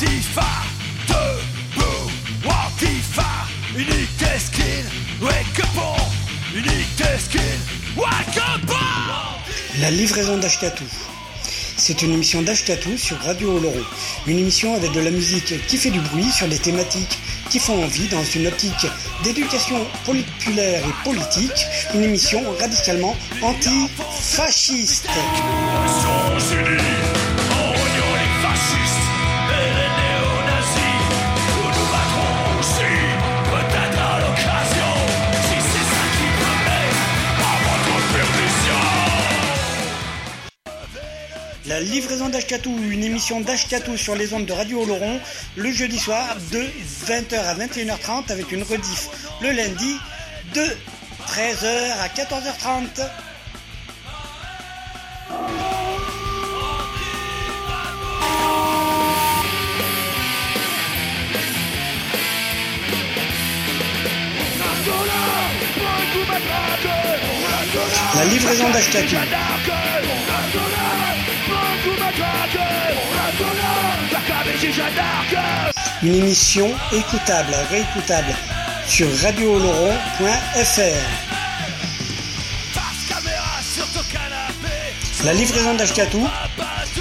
Antifa, debout, Antifa, unique skin, wake up unique skin, wake up La livraison d'Ashkatou. C'est une émission d'Ashkatou sur Radio Oloron. Une émission avec de la musique qui fait du bruit sur des thématiques qui font envie dans une optique d'éducation populaire et politique. Une émission radicalement anti-fasciste. La livraison d'Ashkatou, une émission d'Ashkatou sur les ondes de Radio Oloron, le jeudi soir de 20h à 21h30 avec une rediff le lundi de 13h à 14h30. La livraison d'Ashkatou. Une émission écoutable, réécoutable sur radiooloron.fr. La livraison d'Ashkatou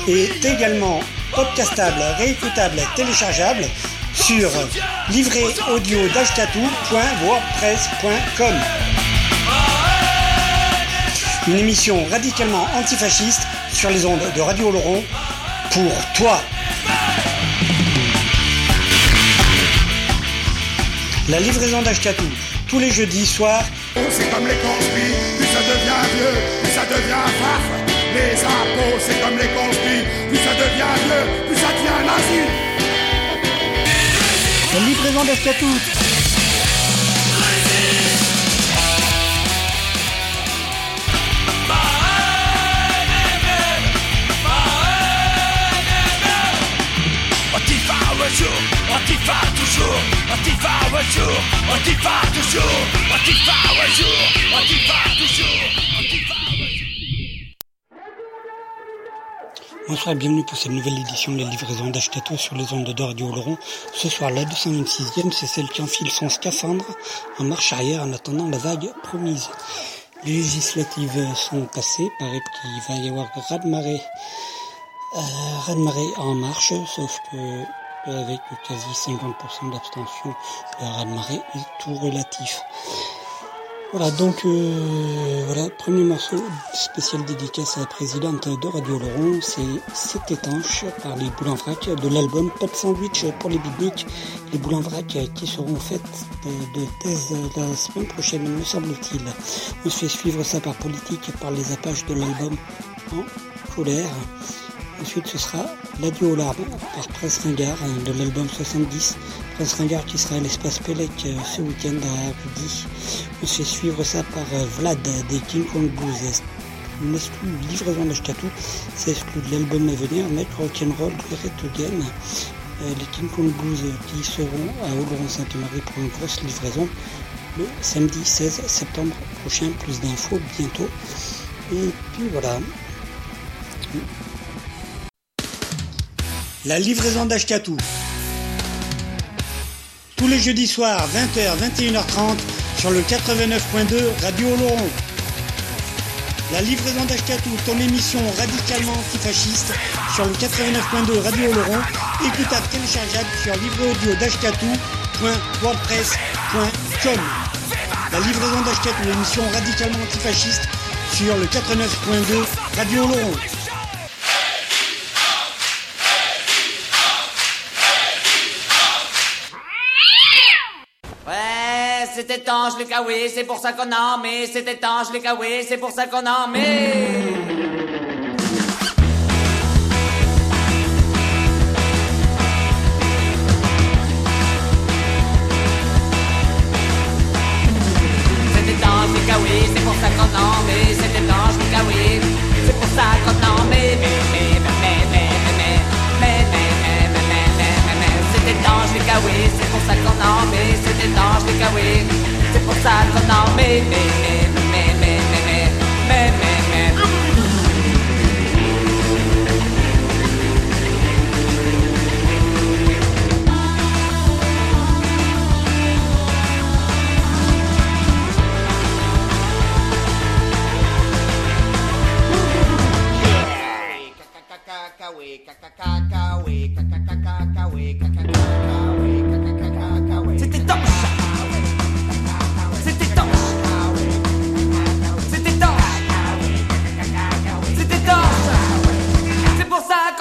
est également podcastable, réécoutable, téléchargeable sur livréaudio.wordpress.com. Une émission radicalement antifasciste sur les ondes de Radio Oloron pour toi. La livraison d'Ashkatou, tous les jeudis soirs. C'est comme les conspires, plus ça devient vieux, plus ça devient farf. Les impôts, c'est comme les conspires, plus ça devient vieux, plus ça devient nazi. La livraison d'Ashkatou. Bonsoir et bienvenue pour cette nouvelle édition des livraisons d'Ashkatou sur les ondes de Radio Oloron. Ce soir, la 226e, c'est celle qui enfile son scaphandre en marche arrière en attendant la vague promise. Les législatives sont passées, paraît qu'il va y avoir raz-de-marée raz-de-marée en marche, sauf que euh, avec quasi 50% d'abstention, le raz-de-marée est tout relatif. Voilà, donc euh, voilà, premier morceau spécial dédicace à la présidente de Radio Laurent, c'est C'est étanche par les Boulins Vrac de l'album de sandwich pour les bidniks, les Boulins Vrac qui seront faites de, de thèse la semaine prochaine, me semble-t-il. On se fait suivre ça par politique, par les apaches de l'album en colère. Ensuite, ce sera l'adieu aux larmes par Prince Ringard hein, de l'album 70. Prince Ringard qui sera à l'espace Pelec euh, ce week-end à Rudy. On se fait suivre ça par euh, Vlad des King Kong Blues. Une exclue livraison d'Ashkatou, c'est exclu de l'album à venir, Make Rock'n'Roll Great Again. Euh, les King Kong Blues qui seront à Oloron-Sainte-Marie pour une grosse livraison le samedi 16 septembre prochain. Plus d'infos bientôt. Et puis voilà. La livraison d'Ashkatou. Tous les jeudis soirs, 20h, 21h30, sur le 89.2 Radio Oloron. La livraison d'Ashkatou, ton émission radicalement antifasciste, sur le 89.2 Radio Oloron, écoutable téléchargeable sur livreaudio.wordpress.com. La livraison d'Ashkatou, l'émission radicalement antifasciste, sur le 89.2 Radio Oloron. Ouais, c'est étanche les kawaii, c'est pour ça qu'on en met. C'est étanche les kawaii, c'est pour ça qu'on en met. C'est étanche les kawaii, c'est pour ça qu'on en met. C'est étanche les kawaii, c'est pour ça qu'on ange décawé. C'est pour ça que j'en me, me, me, me, me, me, me, me, me, me. Cacacacacauê, cacacacauê, cacacacauê, cacacacauê, cacacacauê. C'était dense. C'était dense. C'était dense. C'était dense. C'est pour ça que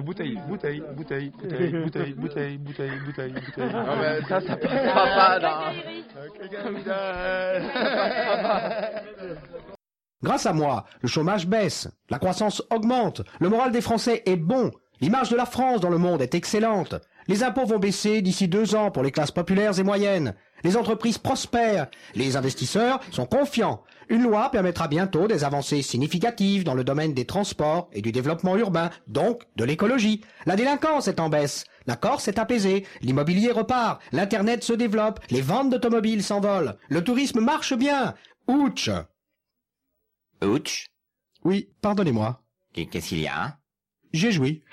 bouteille, bouteille, bouteille, bouteille, bouteille, bouteille, bouteille, bouteille, bouteille. Non mais ça, ça passera pas dans... Grâce à moi, le chômage baisse, la croissance augmente, le moral des Français est bon, l'image de la France dans le monde est excellente, les impôts vont baisser d'ici deux ans pour les classes populaires et moyennes, les entreprises prospèrent, les investisseurs sont confiants, une loi permettra bientôt des avancées significatives dans le domaine des transports et du développement urbain, donc de l'écologie. La délinquance est en baisse. La Corse est apaisée, l'immobilier repart, l'Internet se développe, les ventes d'automobiles s'envolent, le tourisme marche bien. Ouch Ouch Oui, pardonnez-moi. Qu'est-ce qu'il y a J'ai joui.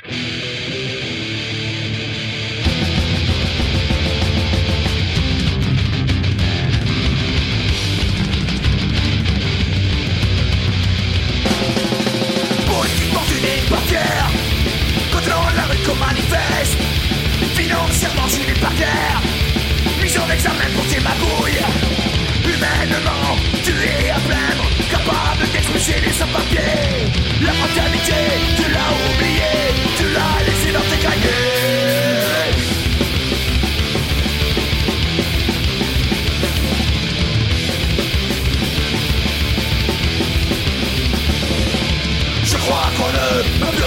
Qu'on manifeste. Financièrement tu n'es pas terre Mise en examen pour tes magouilles Humainement tu es à plaindre. Capable d'expulser les sans-papiers. La fatalité tu l'as oublié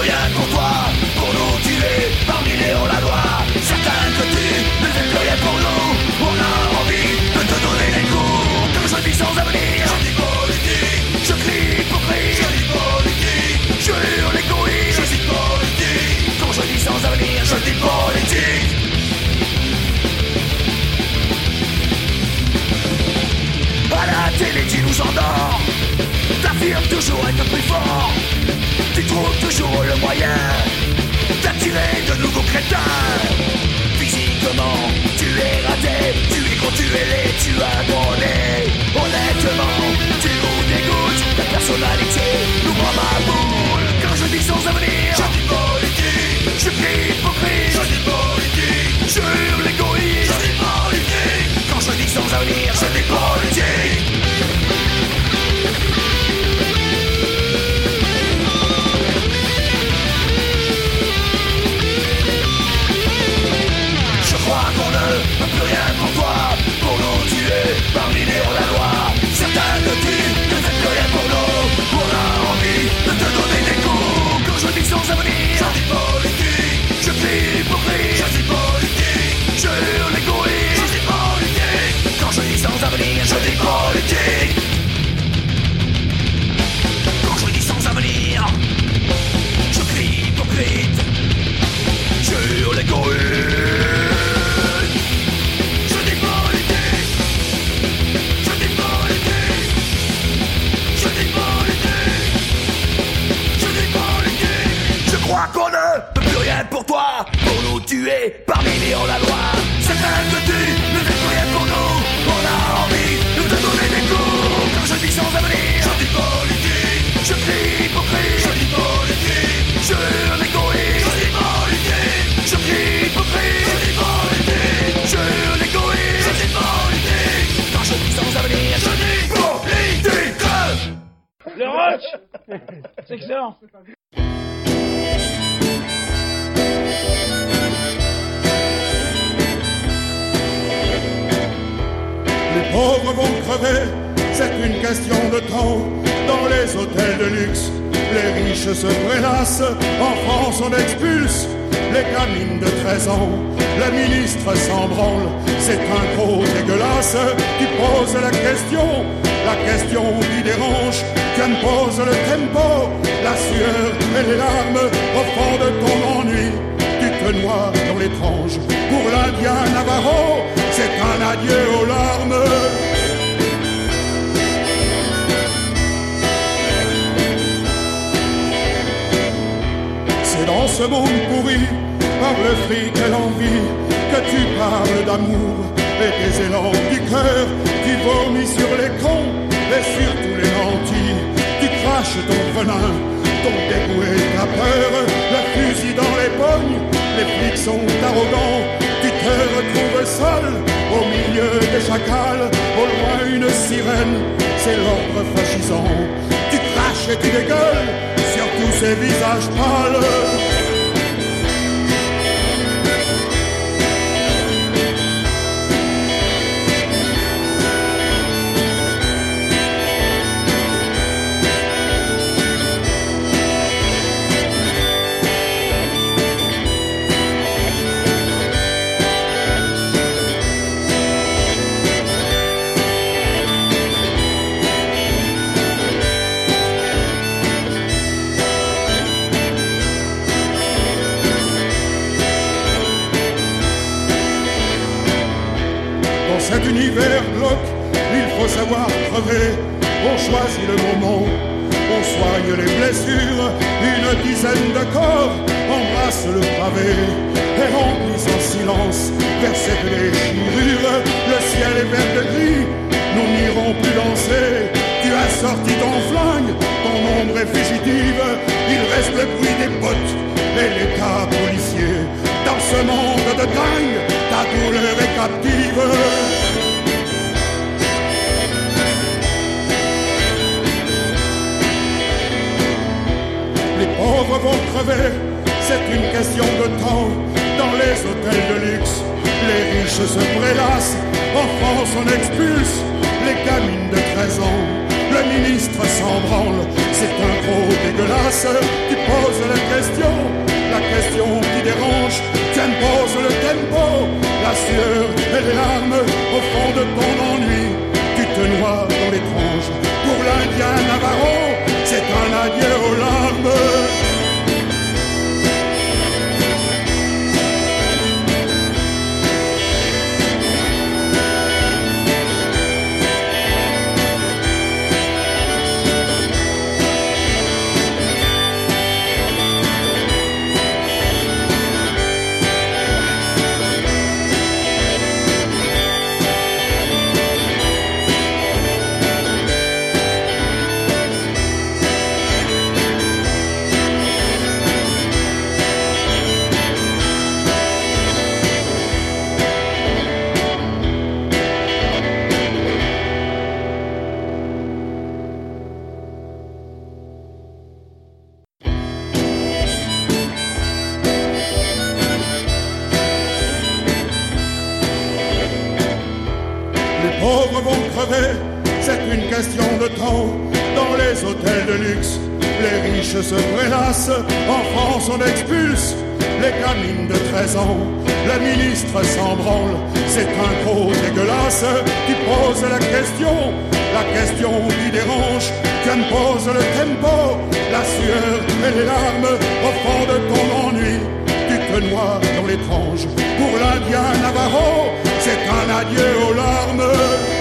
plus rien pour toi parmi les hors-la-loi Certains que tu ne fais plus rien pour nous. On a envie de te donner des Comme je vis sans avenir. Je dis politique, je crie pour crier Je dis politique, je hurle l'égoïsme Je dis politique, quand je dis sans avenir Je dis politique. À la télé tu nous endors T'affirmes toujours être plus fort. Tu trouves toujours le moyen d'attirer de nouveaux crétins Physiquement, tu es raté, tu es con, tu es laid, tu as abonné Honnêtement, tu nous dégoûtes, ta personnalité. Nous prend ma boule Quand je dis sans avenir, je dis politique, je crie hypocrite. Je dis politique, je hurle l'égoïsme, je dis politique Quand je dis sans avenir, je dis politique suis hypocrite, je suis politique, je je suis politique, quand je dis sans avenir, je dis politique. Quand je dis sans avenir, je crie hypocrite, je hurle. C'est. Les pauvres vont crever, c'est une question de temps. Dans les hôtels de luxe, les riches se prélassent. En France, on expulse les canines de 13 ans. La ministre s'embranle, c'est un gros dégueulasse qui pose la question la question qui dérange, qu'impose le tempo, la sueur et les larmes au fond de ton ennui. Tu te noies dans l'étrange, pour l'Indien Navarro, c'est un adieu aux larmes. C'est dans ce monde pourri, par le fric et l'envie, que tu parles d'amour et des élans du cœur qui vomit sur les cons et sur tous les lentilles. Tu craches ton venin, ton dégoût et ta peur, le fusil dans les pognes, les flics sont arrogants. Tu te retrouves seul au milieu des chacals, au loin une sirène, c'est l'ordre fascisant. Tu craches et tu dégueules sur tous ces visages pâles. Savoir crever. On choisit le moment, on soigne les blessures. Une dizaine de corps embrassent le pavé et remplissent en silence vers cette déchirure. Le ciel est vert de gris, nous n'irons plus danser. Tu as sorti ton flingue, ton ombre est fugitive. Il reste le bruit des bottes et l'état policier. Dans ce monde de dingue, ta douleur est captive. Pauvres vont crever, c'est une question de temps. Dans les hôtels de luxe, les riches se prélassent. En France, on expulse les gamines de 13 ans. Le ministre s'en branle, c'est un gros dégueulasse. Tu poses la question, la question qui dérange. Tu imposes le tempo, la sueur et les larmes au fond de ton ennui. Tu te noies dans l'étrange. Pour l'Indien Navarro, c'est un adieu aux larmes. Se prélasse, en France on expulse les gamines de 13 ans. Le ministre s'en branle, c'est un gros dégueulasse. Tu poses la question, la question qui dérange. Tu imposes le tempo, la sueur et les larmes au fond de ton ennui. Tu te noies dans l'étrange. Pour l'Indien Navarro, c'est un adieu aux larmes.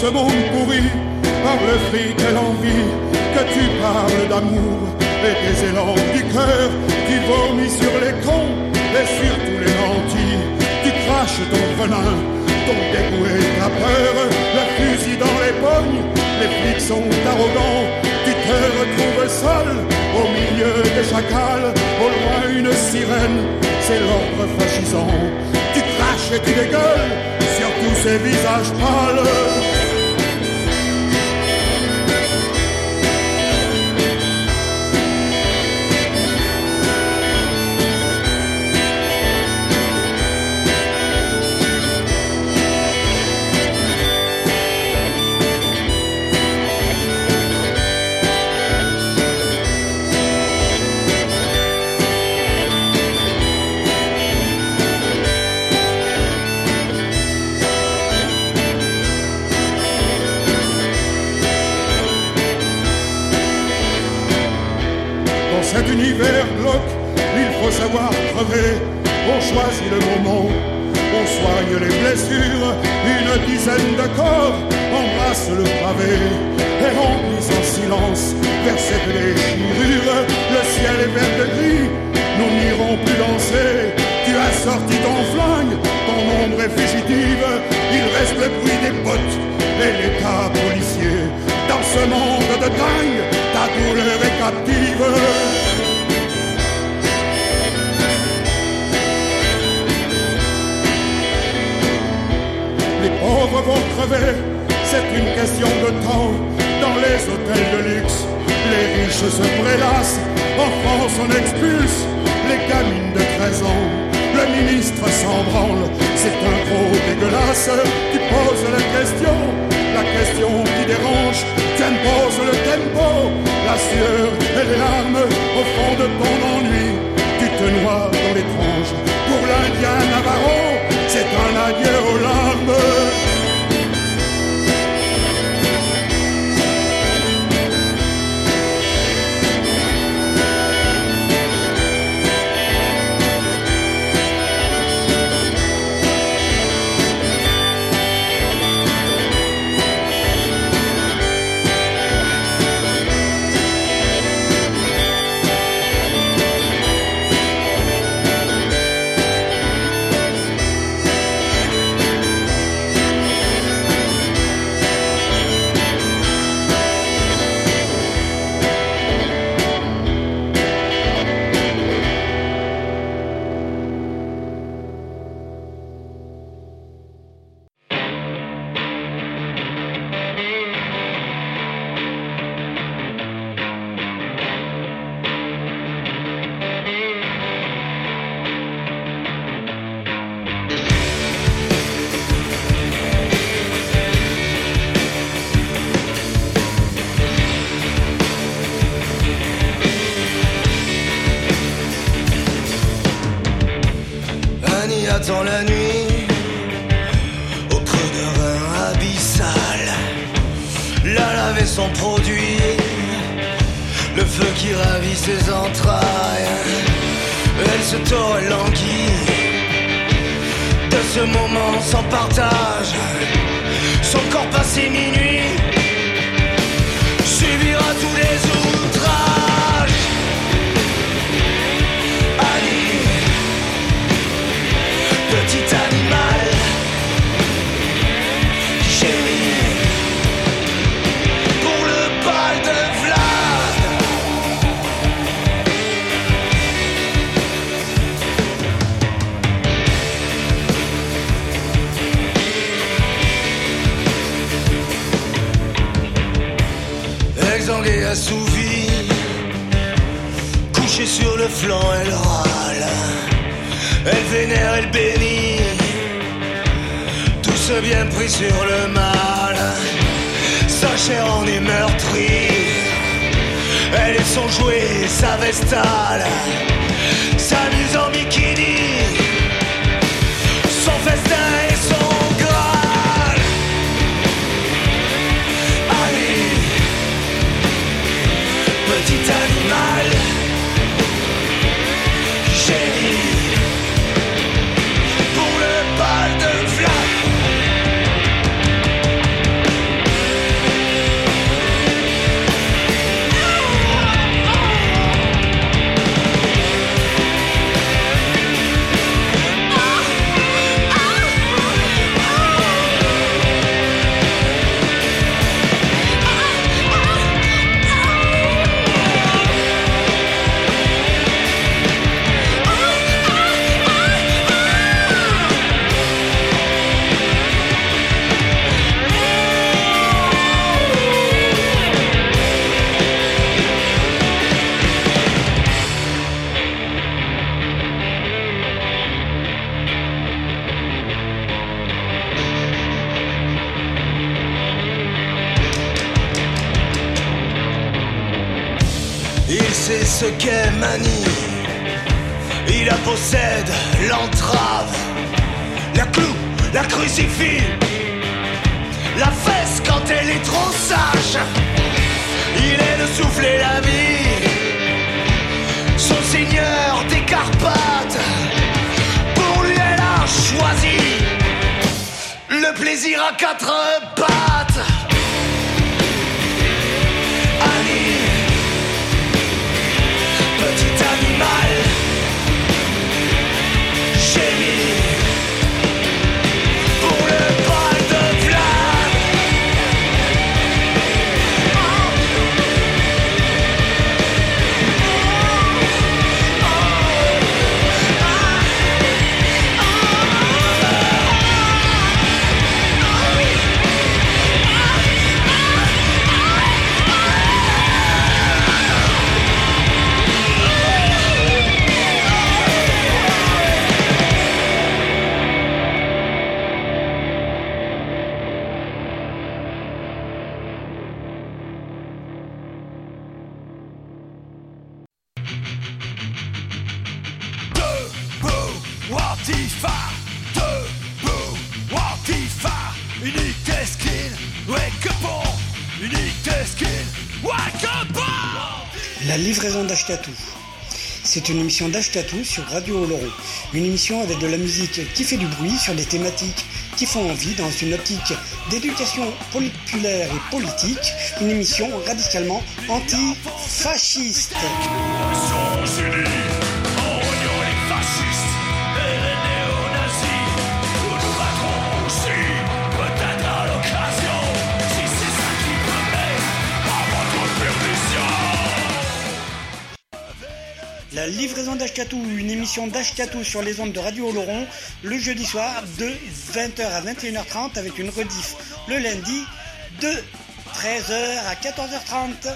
Ce monde pourri par le fric et l'envie que tu parles d'amour et des élans du cœur qui vomit sur les cons et sur tous les lentilles. Tu craches ton venin, ton dégoût et ta peur, le fusil dans les pognes, les flics sont arrogants. Tu te retrouves seul au milieu des chacals, au loin une sirène, c'est l'ordre fascisant. Tu craches et tu dégueules sur tous ces visages pâles. on choisit le moment, on soigne les blessures, une dizaine de corps embrasse le pavé et remplissent en silence vers cette déchirure. Le ciel est vert de gris, nous n'irons plus danser. Tu as sorti ton flingue, ton ombre est fugitive. Il reste le bruit des bottes et l'état policier. Dans ce monde de dingue, ta douleur est captive. crever. C'est une question de temps. Dans les hôtels de luxe, les riches se prélassent. En France, on expulse les gamines de 13 ans. Le ministre s'en branle. C'est un gros dégueulasse qui pose la question. La question qui dérange, tu imposes le tempo. La sueur et les larmes au fond de ton ennui. Tu te noies dans l'étrange. Pour l'Indien Navarro, c'est un adieu aux larmes. C'est une émission d'Ashkatou sur Radio Oloron. Une émission avec de la musique qui fait du bruit sur des thématiques qui font envie dans une optique d'éducation populaire et politique. Une émission radicalement anti-fasciste. La livraison d'Ashkatou, une émission d'Ashkatou sur les ondes de Radio Oloron, le jeudi soir de 20h à 21h30 avec une rediff le lundi de 13h à 14h30.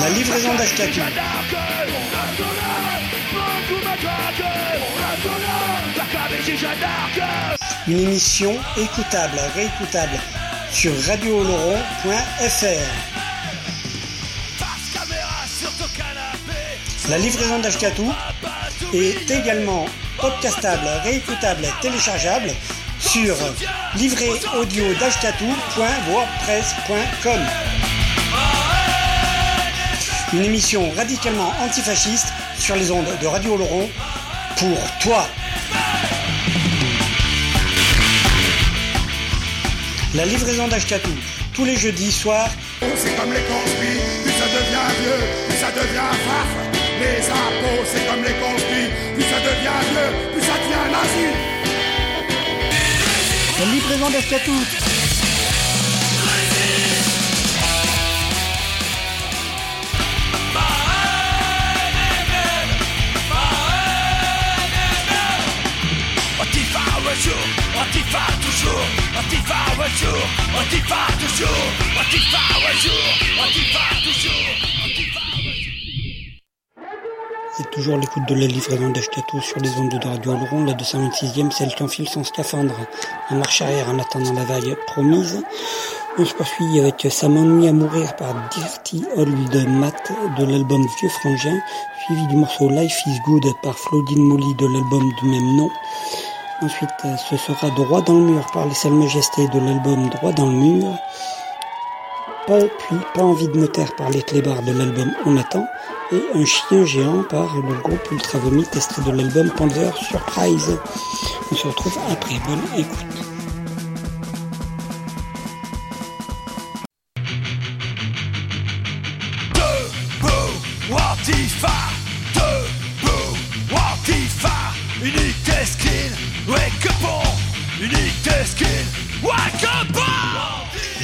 La livraison d'Ashkatou. Une émission écoutable, réécoutable sur radiooloron.fr. La livraison d'Ashkatou est également podcastable, réécoutable, téléchargeable sur livréaudio.wordpress.com. Une émission radicalement antifasciste sur les ondes de Radio Oloron pour toi. La livraison d'Ashkatou, tous les jeudis soirs. C'est comme les conspires, plus ça devient vieux, plus ça devient farf. Les impôts, c'est comme les conspires, plus ça devient vieux, plus ça devient nazi. La livraison d'Ashkatou. C'est toujours l'écoute de la livraison d'Ashkatou sur les ondes de Radio Oloron, la 226e, celle qui enfile son scaphandre en marche arrière en attendant la vague promise. On se poursuit avec Ça m'ennuie à mourir par Dirty Old Matt de l'album Vieux Frangin, suivi du morceau Life is Good par Claudine Molly de l'album du même nom. Ensuite, euh, ce sera Droit dans le mur par les Sales Majestés de l'album Droit dans le mur. Pas, puis Pas envie de me par les clébards de l'album On attend. Et Un chien géant par le groupe Ultra Vomit extrait de l'album Panzer Surprise. On se retrouve après. Bonne écoute.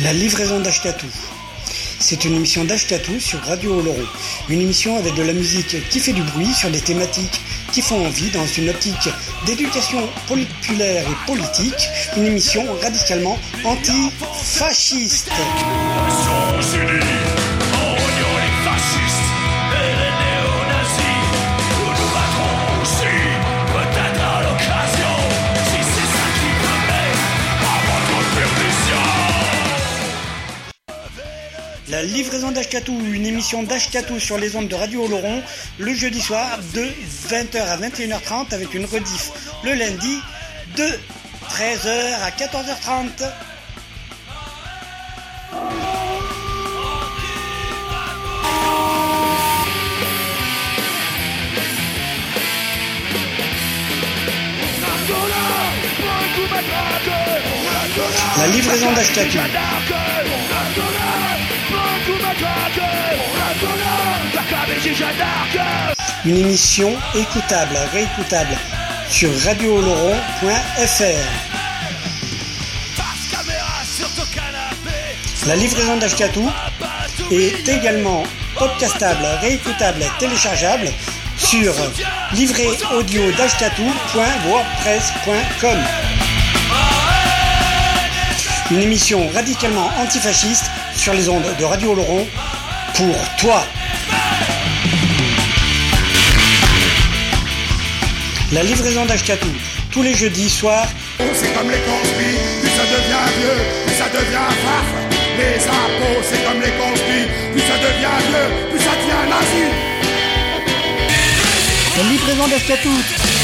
La livraison d'Ashkatou. C'est une émission d'Ashkatou sur Radio Oloron. Une émission avec de la musique qui fait du bruit sur des thématiques qui font envie dans une optique d'éducation populaire et politique. Une émission radicalement anti-fasciste. La livraison d'Ashkatou, une émission d'Ashkatou sur les ondes de Radio Oloron, le jeudi soir de 20h à 21h30 avec une rediff le lundi de 13h à 14h30. La livraison d'Ashkatou. Une émission écoutable, réécoutable sur radiooloron.fr. La livraison d'Ashkatou est également podcastable, réécoutable, téléchargeable sur livréaudio.wordpress.com une émission radicalement antifasciste sur les ondes de Radio Laurent pour toi. La livraison d'Ashkatou, tous les jeudis soirs. C'est comme les conspires, puis ça devient vieux, puis ça devient faf. Les impôts, c'est comme les conspires, puis ça devient vieux, puis ça devient nazi. La livraison d'Ashkatou.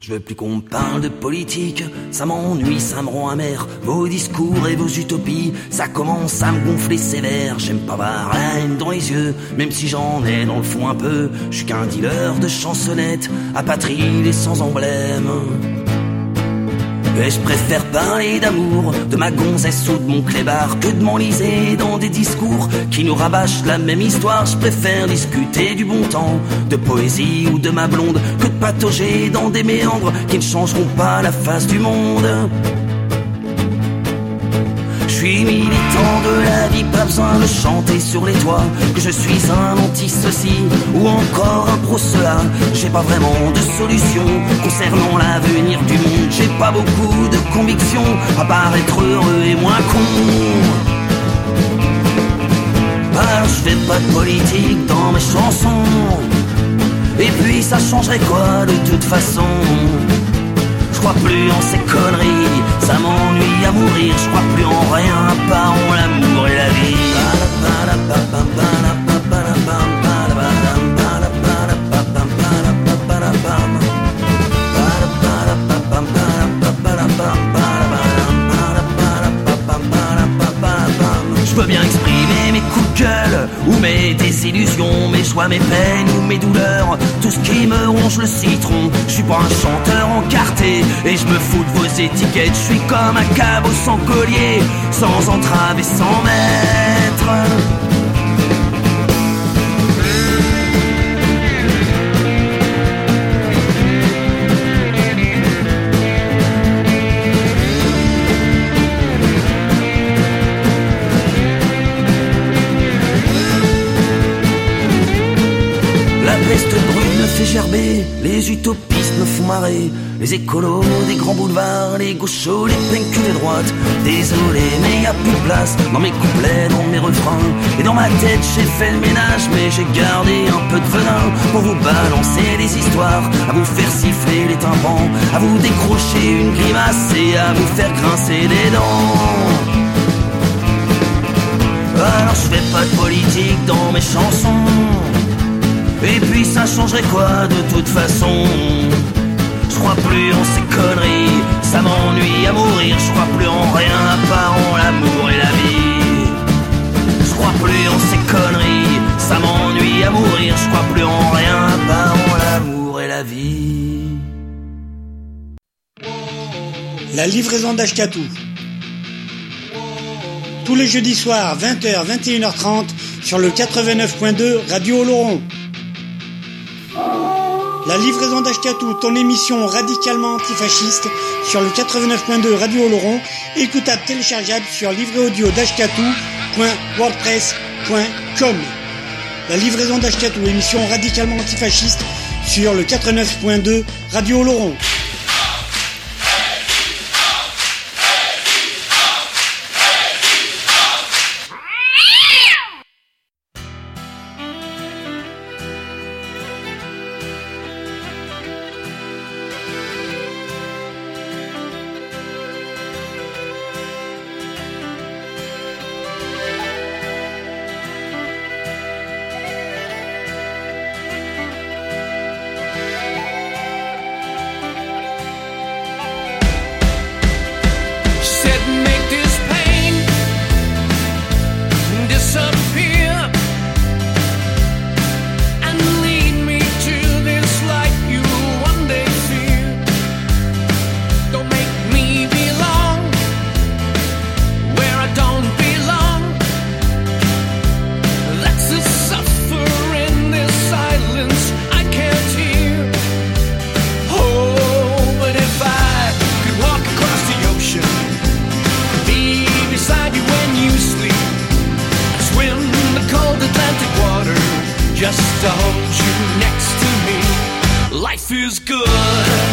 Je veux plus qu'on parle de politique, ça m'ennuie, ça me rend amer. Vos discours et vos utopies, ça commence à me gonfler sévère. J'aime pas voir la haine dans les yeux, même si j'en ai dans le fond un peu. Je suis qu'un dealer de chansonnettes, apatride et sans emblème. Et je préfère parler d'amour, de ma gonzesse ou de mon clébard, que de m'enliser dans des discours qui nous rabâchent la même histoire. Je préfère discuter du bon temps, de poésie ou de ma blonde, que de patauger dans des méandres qui ne changeront pas la face du monde. Suis militant de la vie, pas besoin de chanter sur les toits que je suis un anti-ceci ou encore un pro-cela. J'ai pas vraiment de solution concernant l'avenir du monde. J'ai pas beaucoup de conviction à part être heureux et moins con. Alors je fais pas de politique dans mes chansons. Et puis ça changerait quoi de toute façon? Crois plus en ces conneries, ça m'ennuie à mourir. Je crois plus en rien à part en l'amour et la vie. Mes désillusions, mes joies, mes peines ou mes douleurs, tout ce qui me ronge le citron. Je suis pas un chanteur encarté et je me fous de vos étiquettes. Je suis comme un cabot sans collier, sans entrave et sans maître. Les écolos des grands boulevards, les gauchos, les pencus de droite. Désolé, mais y a plus de place dans mes couplets, dans mes refrains. Et dans ma tête, j'ai fait le ménage, mais j'ai gardé un peu de venin pour vous balancer des histoires, à vous faire siffler les tympans, à vous décrocher une grimace et à vous faire grincer des dents. Alors je fais pas de politique dans mes chansons. Et puis ça changerait quoi de toute façon? Crois plus en ces conneries, ça m'ennuie à mourir. Je crois plus en rien à part en l'amour et la vie. Je crois plus en ces conneries, ça m'ennuie à mourir. Je crois plus en rien à part en l'amour et la vie. La livraison d'Ashkatou. Tous les jeudis soirs, 20h, 21h30, sur le 89.2 Radio Oloron. La livraison d'Ashkatou, ton émission radicalement antifasciste, sur le 89.2 Radio Oloron, écoutable téléchargeable sur livréaudio.wordpress.com. La livraison d'Ashkatou, émission radicalement antifasciste, sur le 89.2 Radio Oloron. feels good.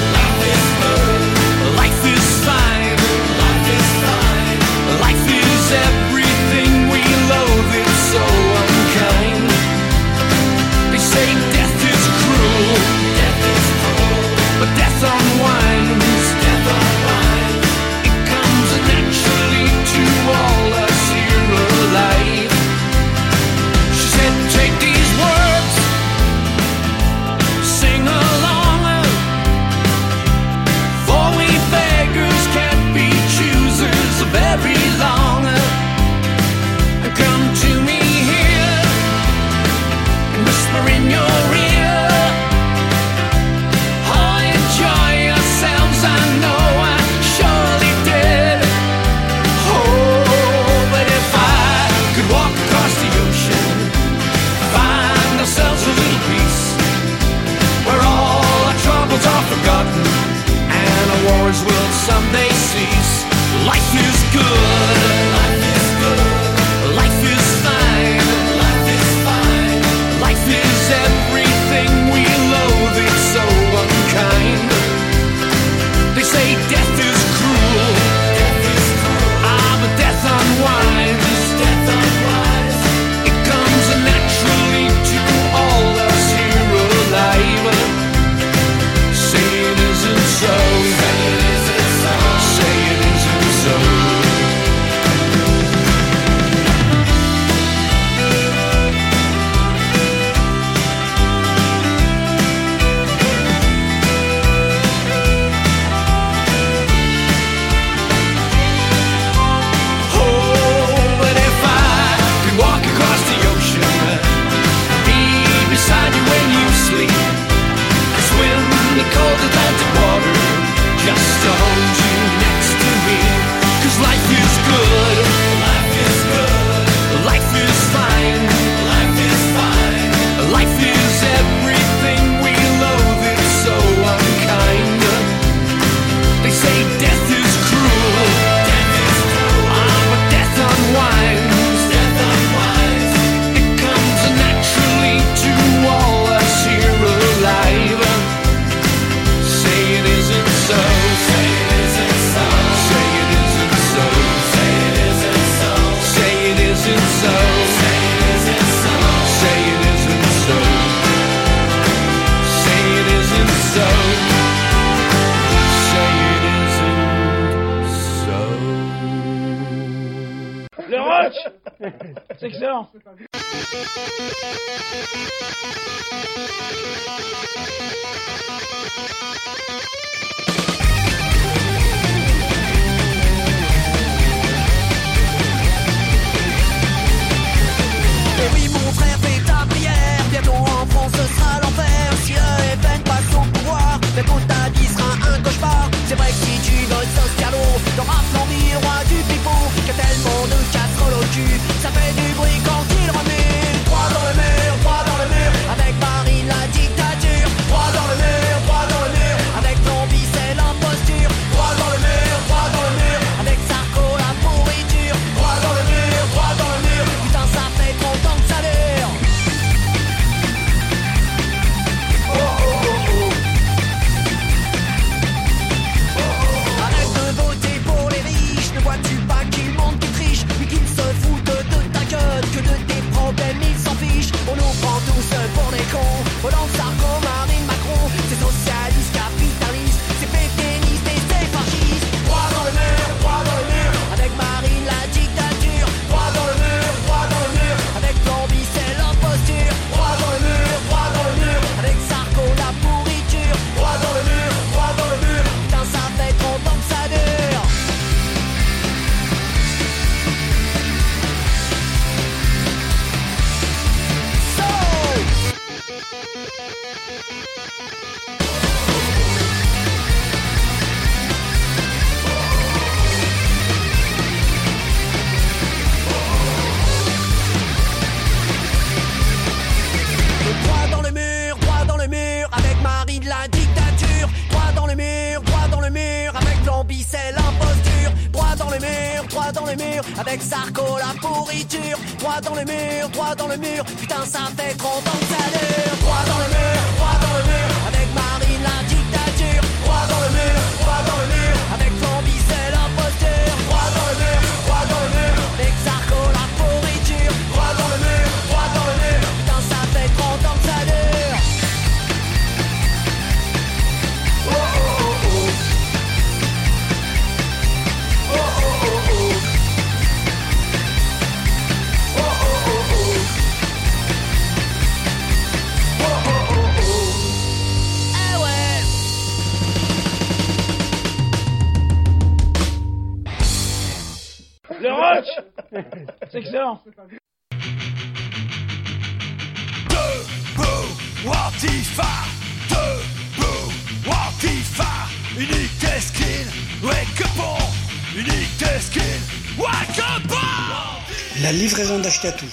La livraison d'Achetatou.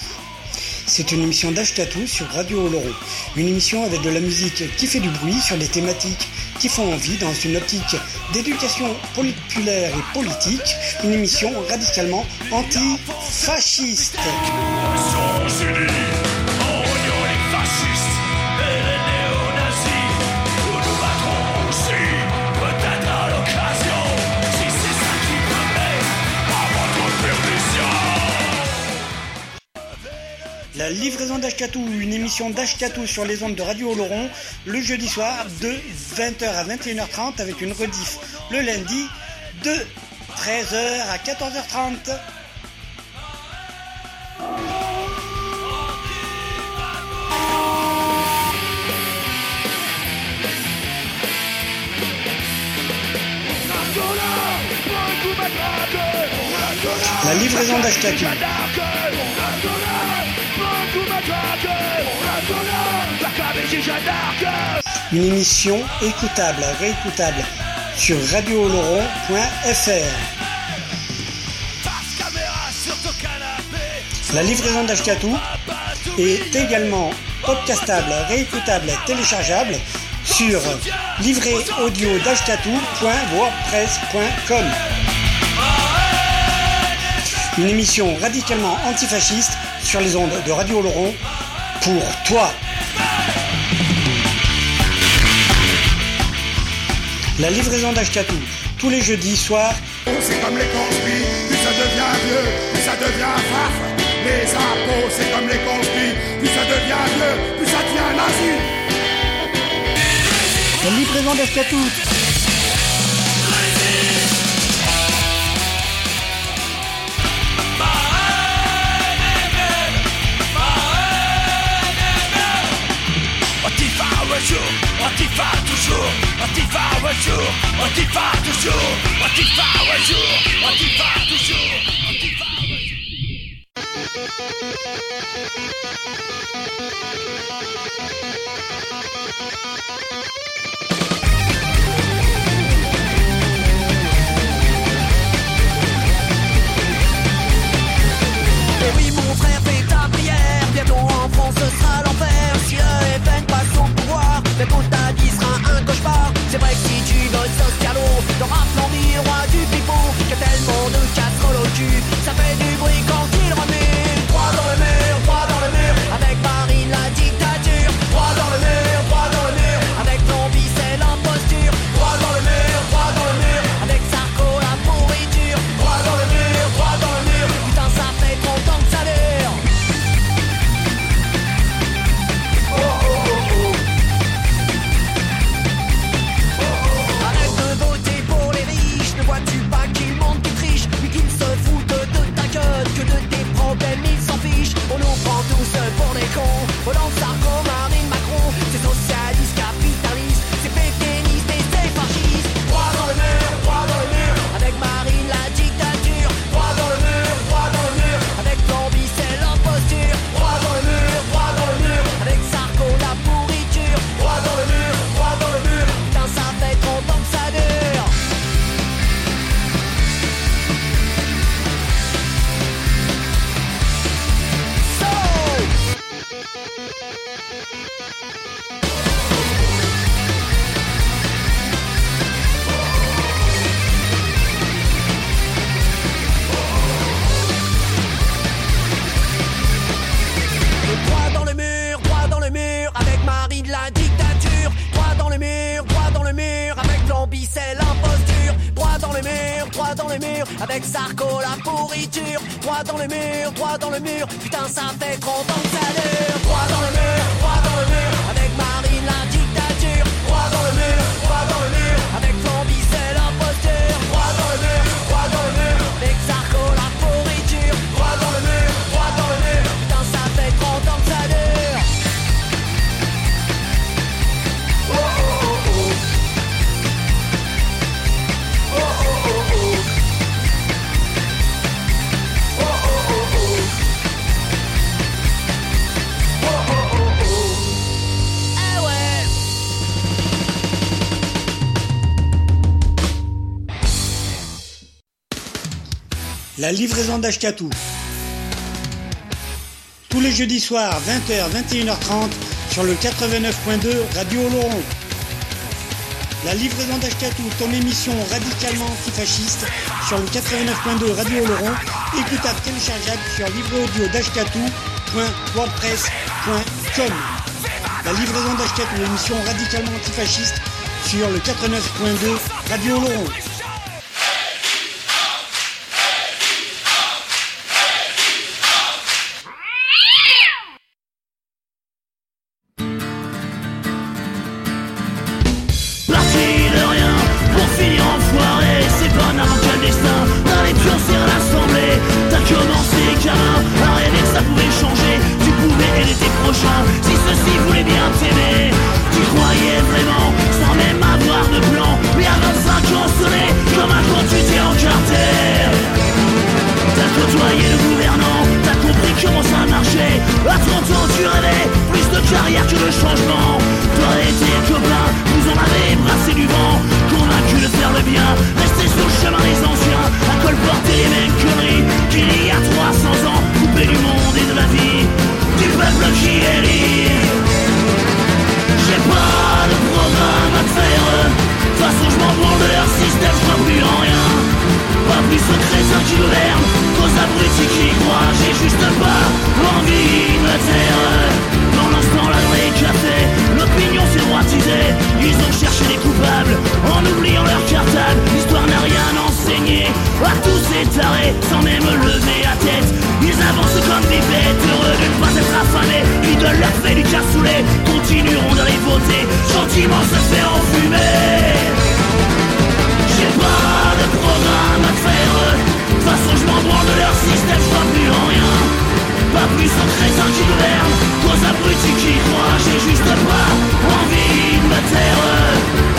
C'est une émission d'Achetatou sur Radio Oloron. Une émission avec de la musique qui fait du bruit sur des thématiques qui font envie dans une optique d'éducation populaire et politique. Une émission radicalement anti fasciste. La livraison d'Ashkatou, une émission d'Ashkatou sur les ondes de Radio Oloron, le jeudi soir de 20h à 21h30 avec une rediff le lundi de 13h à 14h30. La livraison d'Astaki. Une émission écoutable, réécoutable sur radiooloron.fr. La livraison d'Ashkatou est également podcastable, réécoutable, téléchargeable sur livréaudio.wordpress.com une émission radicalement antifasciste sur les ondes de Radio Laurent pour toi. La livraison d'Achetatou, tous les jeudis soirs. Oh, c'est comme les conspires, puis ça devient vieux, puis ça devient faf. Les impôts, c'est comme les conspires, puis ça devient vieux, puis ça devient nazi. La livraison d'Achetatou. un jour, on t'y va toujours, on t'y va un jour, on t'y va toujours, on t'y va un jour, on t'y va toujours, on t'y va un jour. la livraison d'Ashkatou. Tous les jeudis soirs, 20h, 21h30, sur le 89.2 Radio Oloron. La livraison d'Ashkatou, ton émission radicalement antifasciste, sur le 89.2 Radio Oloron, écoutable téléchargeable sur livreaudio d'ashkatou.wordpress.com. La livraison d'Ashkatou, l'émission radicalement antifasciste, sur le 89.2 Radio Oloron. sans même lever la tête. Ils avancent comme des bêtes, heureux de ne pas être affamés. Ils de leur fait du cassoulet, continueront de rivoter Gentiment se faire enfumer. J'ai pas de programme à faire. De toute façon je m'en branle de leur système, je plus en rien. Pas plus en crétin qui gouverne, qu'aux abrutis qui croient J'ai juste pas envie de me taire.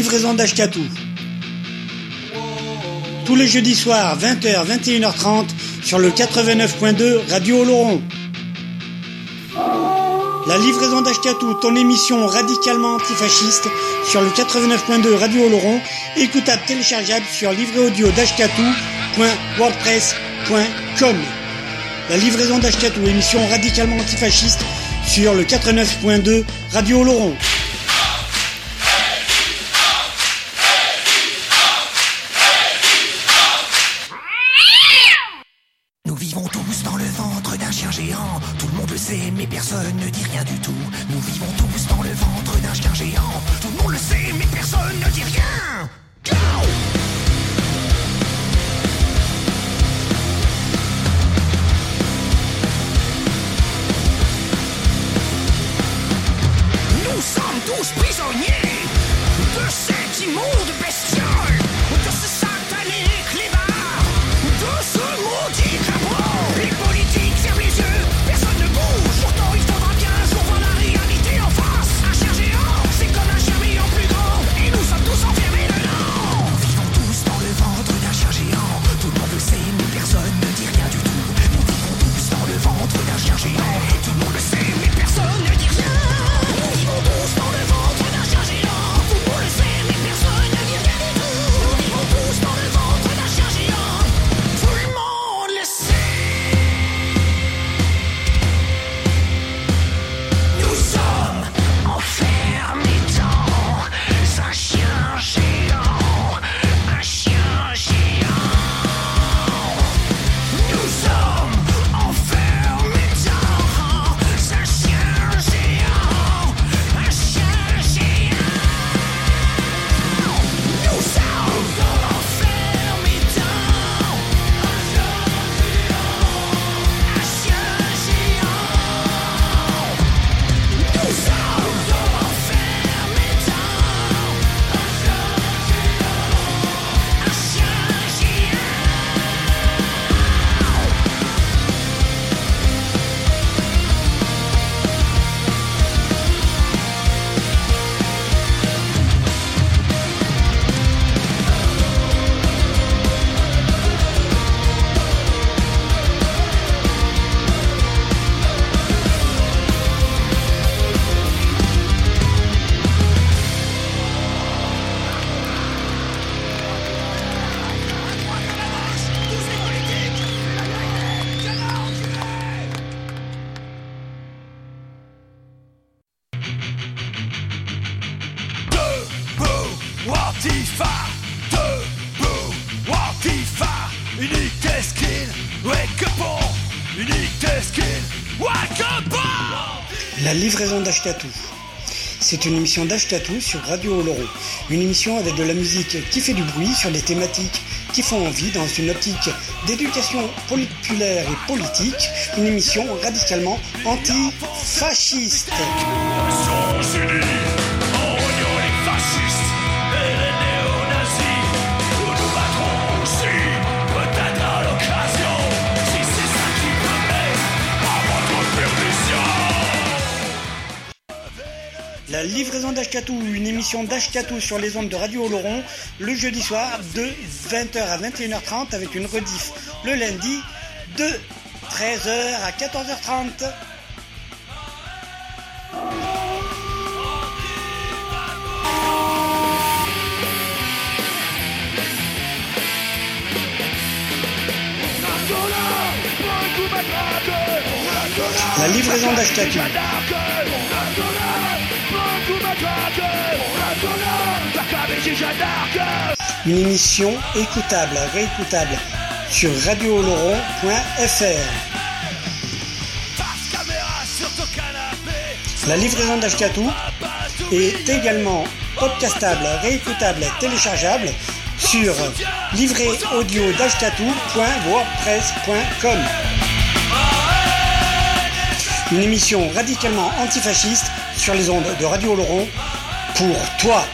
livraison d'Ashkatou. Tous les jeudis soirs, 20h, 21h30, sur le 89.2 Radio Oloron. La livraison d'Ashkatou, ton émission radicalement antifasciste, sur le 89.2 Radio Oloron, écoutable, téléchargeable sur livreaudio.wordpress.com. La livraison d'Ashkatou, émission radicalement antifasciste, sur le 89.2 Radio Oloron. Livraison d'Ashkatou. C'est une émission d'Ashkatou sur Radio Oloron. Une émission avec de la musique qui fait du bruit sur des thématiques qui font envie dans une optique d'éducation populaire et politique. Une émission radicalement antifasciste. La livraison d'Ashkatou, une émission d'Ashkatou sur les ondes de Radio Oloron, le jeudi soir de 20h à 21h30 avec une rediff le lundi de 13h à 14h30. La livraison d'Ashkatou. Une émission écoutable, réécoutable sur radiooloron.fr. La livraison d'Ashkatou est également podcastable, réécoutable, téléchargeable sur livréaudio.wordpress.com. Une émission radicalement antifasciste sur les ondes de Radio Oloron pour toi.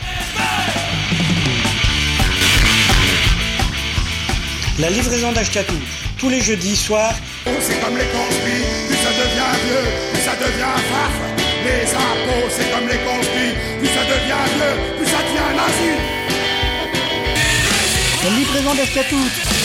La livraison d'Ashkatou, tous les jeudis soirs C'est comme les conspires, plus ça devient vieux, plus ça devient farf. Les impôts, c'est comme les conspires, plus ça devient vieux, plus ça devient nazi. La livraison d'Ashkatou.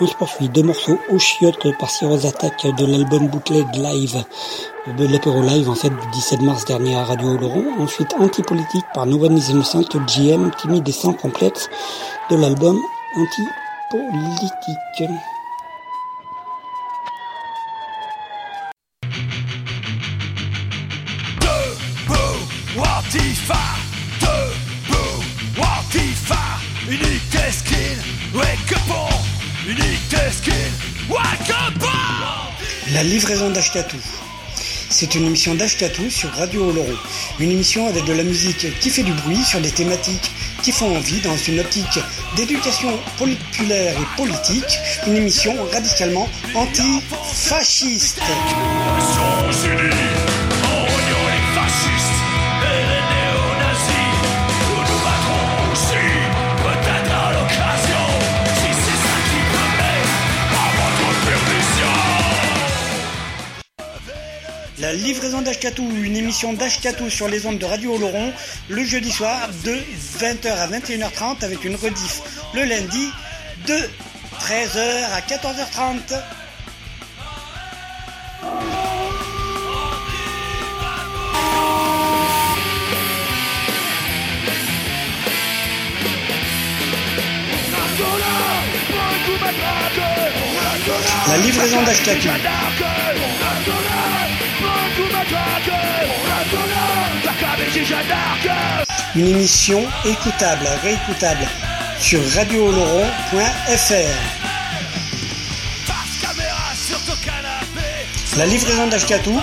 On se poursuit deux morceaux au chiottes par Syros Attack de l'album Bootleg Live, de l'apéro live en fait du 17 mars dernier à Radio Oloron. Ensuite Antipolitique par No One is Innocent GM, timide et sans complexe de l'album Antipolitique. La livraison d'Ashkatou. C'est une émission d'Ashkatou sur Radio Oloron. Une émission avec de la musique qui fait du bruit sur des thématiques qui font envie dans une optique d'éducation populaire et politique. Une émission radicalement antifasciste. La livraison d'Ashkatou, une émission d'Ashkatou sur les ondes de Radio Oloron, le jeudi soir de 20h à 21h30 avec une rediff le lundi de 13h à 14h30. La livraison d'Ashkatou. Une émission écoutable, réécoutable sur radiooloron.fr. La livraison d'Ashkatou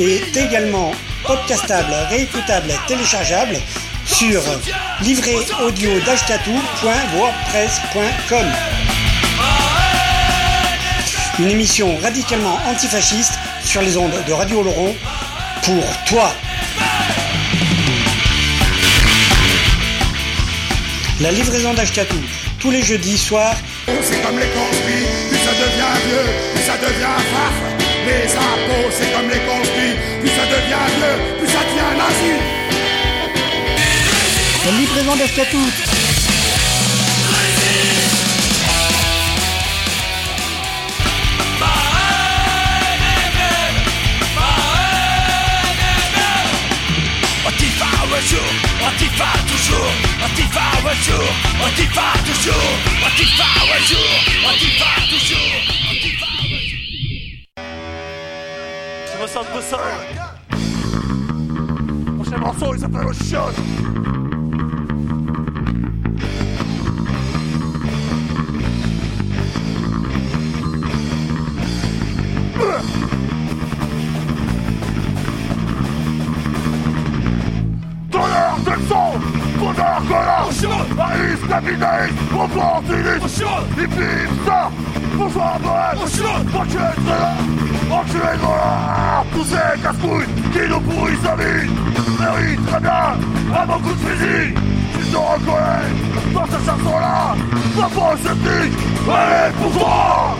est également podcastable, réécoutable, téléchargeable sur livréaudio.wordpress.com. Une émission radicalement antifasciste sur les ondes de Radio Oloron pour toi. La livraison d'Ashkatou, tous les jeudis soirs C'est comme les conspires, plus ça devient vieux, plus ça devient farf. Les impôts, c'est comme les conspires, plus ça devient vieux, plus ça devient nazi. La livraison d'Ashkatou. Antifa toujours, Antifa un jour, Antifa toujours, Antifa un jour, Antifa toujours, Antifa un jour. Je. Prochain morceau, il s'appelle collant, arrive capitaliste, opportuniste, hippie, star, bonsoir bohème, enculé de traîneur, enculé de voleur, tous ces casse-couilles qui nous pourrissent la vie, méritent très bien un bon coup de fusil, tu te reconnais dans cette chanson-là, ma folle sceptique, elle est pour toi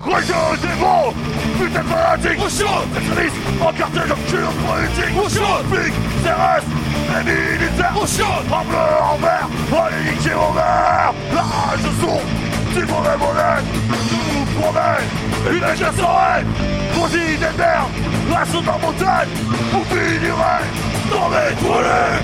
Religieux des gros, putain de fanatique Extrémiste, encarté comme culture politique. Flic, CRS, les militaires En bleu, en vert, en niquer vos mères La rage de son, du mauvais une légère soirée Vos idées de merde, restent dans mon tête Vous finirez dans mes toilettes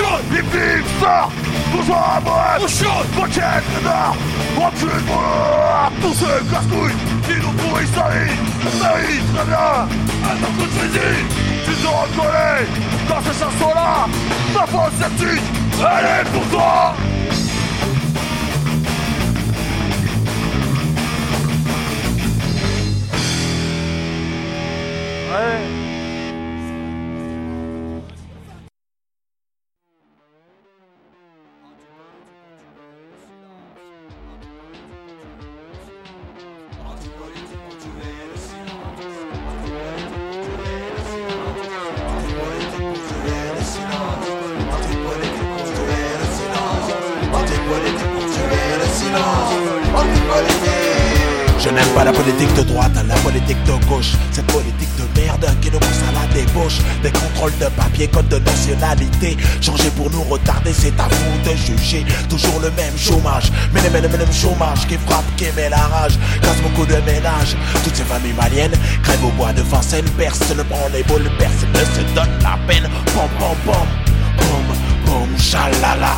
opportuniste, hippie, star, bourgeois bohème, pocket de nord, enculé de voleur, tous ces casse-couilles qui nous pourrissent la vie, méritent très bien. Un coup de fusil, tu te reconnais dans ces chansons-là, ma fausse sceptique, elle est pour toi. Ouais. Je n'aime pas la politique de droite, la politique de gauche. Cette politique de merde qui nous pousse à la débauche. Des contrôles de papier, code de nationalité. Changer pour nous retarder, c'est à vous de juger. Toujours le même chômage, mais le même, même chômage Qui frappe, qui met la rage, casse beaucoup de ménages. Toutes ces familles maliennes crèvent au bois de Vincennes. Personne ne prend les boules, personne ne se donne la peine. Pom pom pom, pom pom, chalala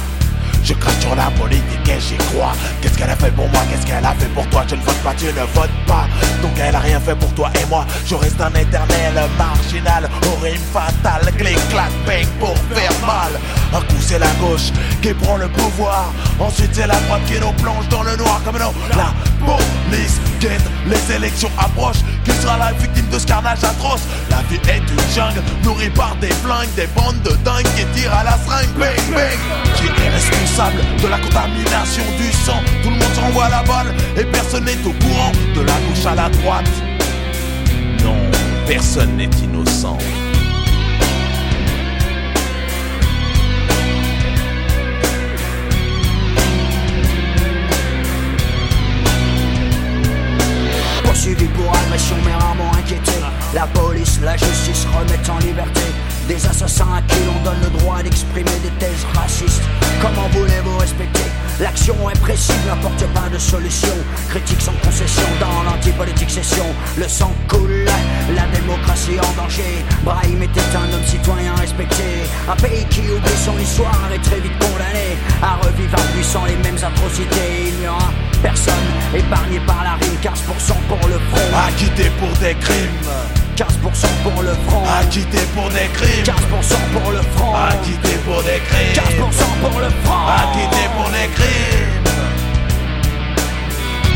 je crache sur la politique et j'y crois? Qu'est-ce qu'elle a fait pour moi, qu'est-ce qu'elle a fait pour toi? Tu ne votes pas, tu ne votes pas. Donc elle a rien fait pour toi et moi. Je reste un éternel marginal. Au rime fatal, clic clac bang pour faire mal. Un coup c'est la gauche qui prend le pouvoir. Ensuite c'est la droite qui nous plonge dans le noir comme nous La police. Guette, les élections approchent. Qui sera la victime de ce carnage atroce? La vie est une jungle nourrie par des flingues Des bandes de dingues qui tirent à la seringue. Bang bang. Qui est responsable de la contamination du sang. Tout le monde s'envoie la balle et personne n'est au courant De la gauche à la droite. Non, personne n'est innocent Poursuivi pour agression mais rarement inquiété. La police, la justice remettent en liberté. Des assassins à qui l'on donne le droit d'exprimer des thèses racistes. Comment voulez-vous respecter L'action précise, n'apporte pas de solution. Critique sans concession dans l'antipolitique session. Le sang coule, la démocratie en danger. Brahim était un homme citoyen respecté. Un pays qui oublie son histoire est très vite condamné À revivre impuissant les mêmes atrocités. Il n'y aura personne épargné par la rime. 15% pour le front. Acquitté pour des crimes. 15% pour le front. Acquitté pour des crimes. 15% pour le front. Acquitté pour des crimes. 15% pour le front. Acquitté pour des crimes.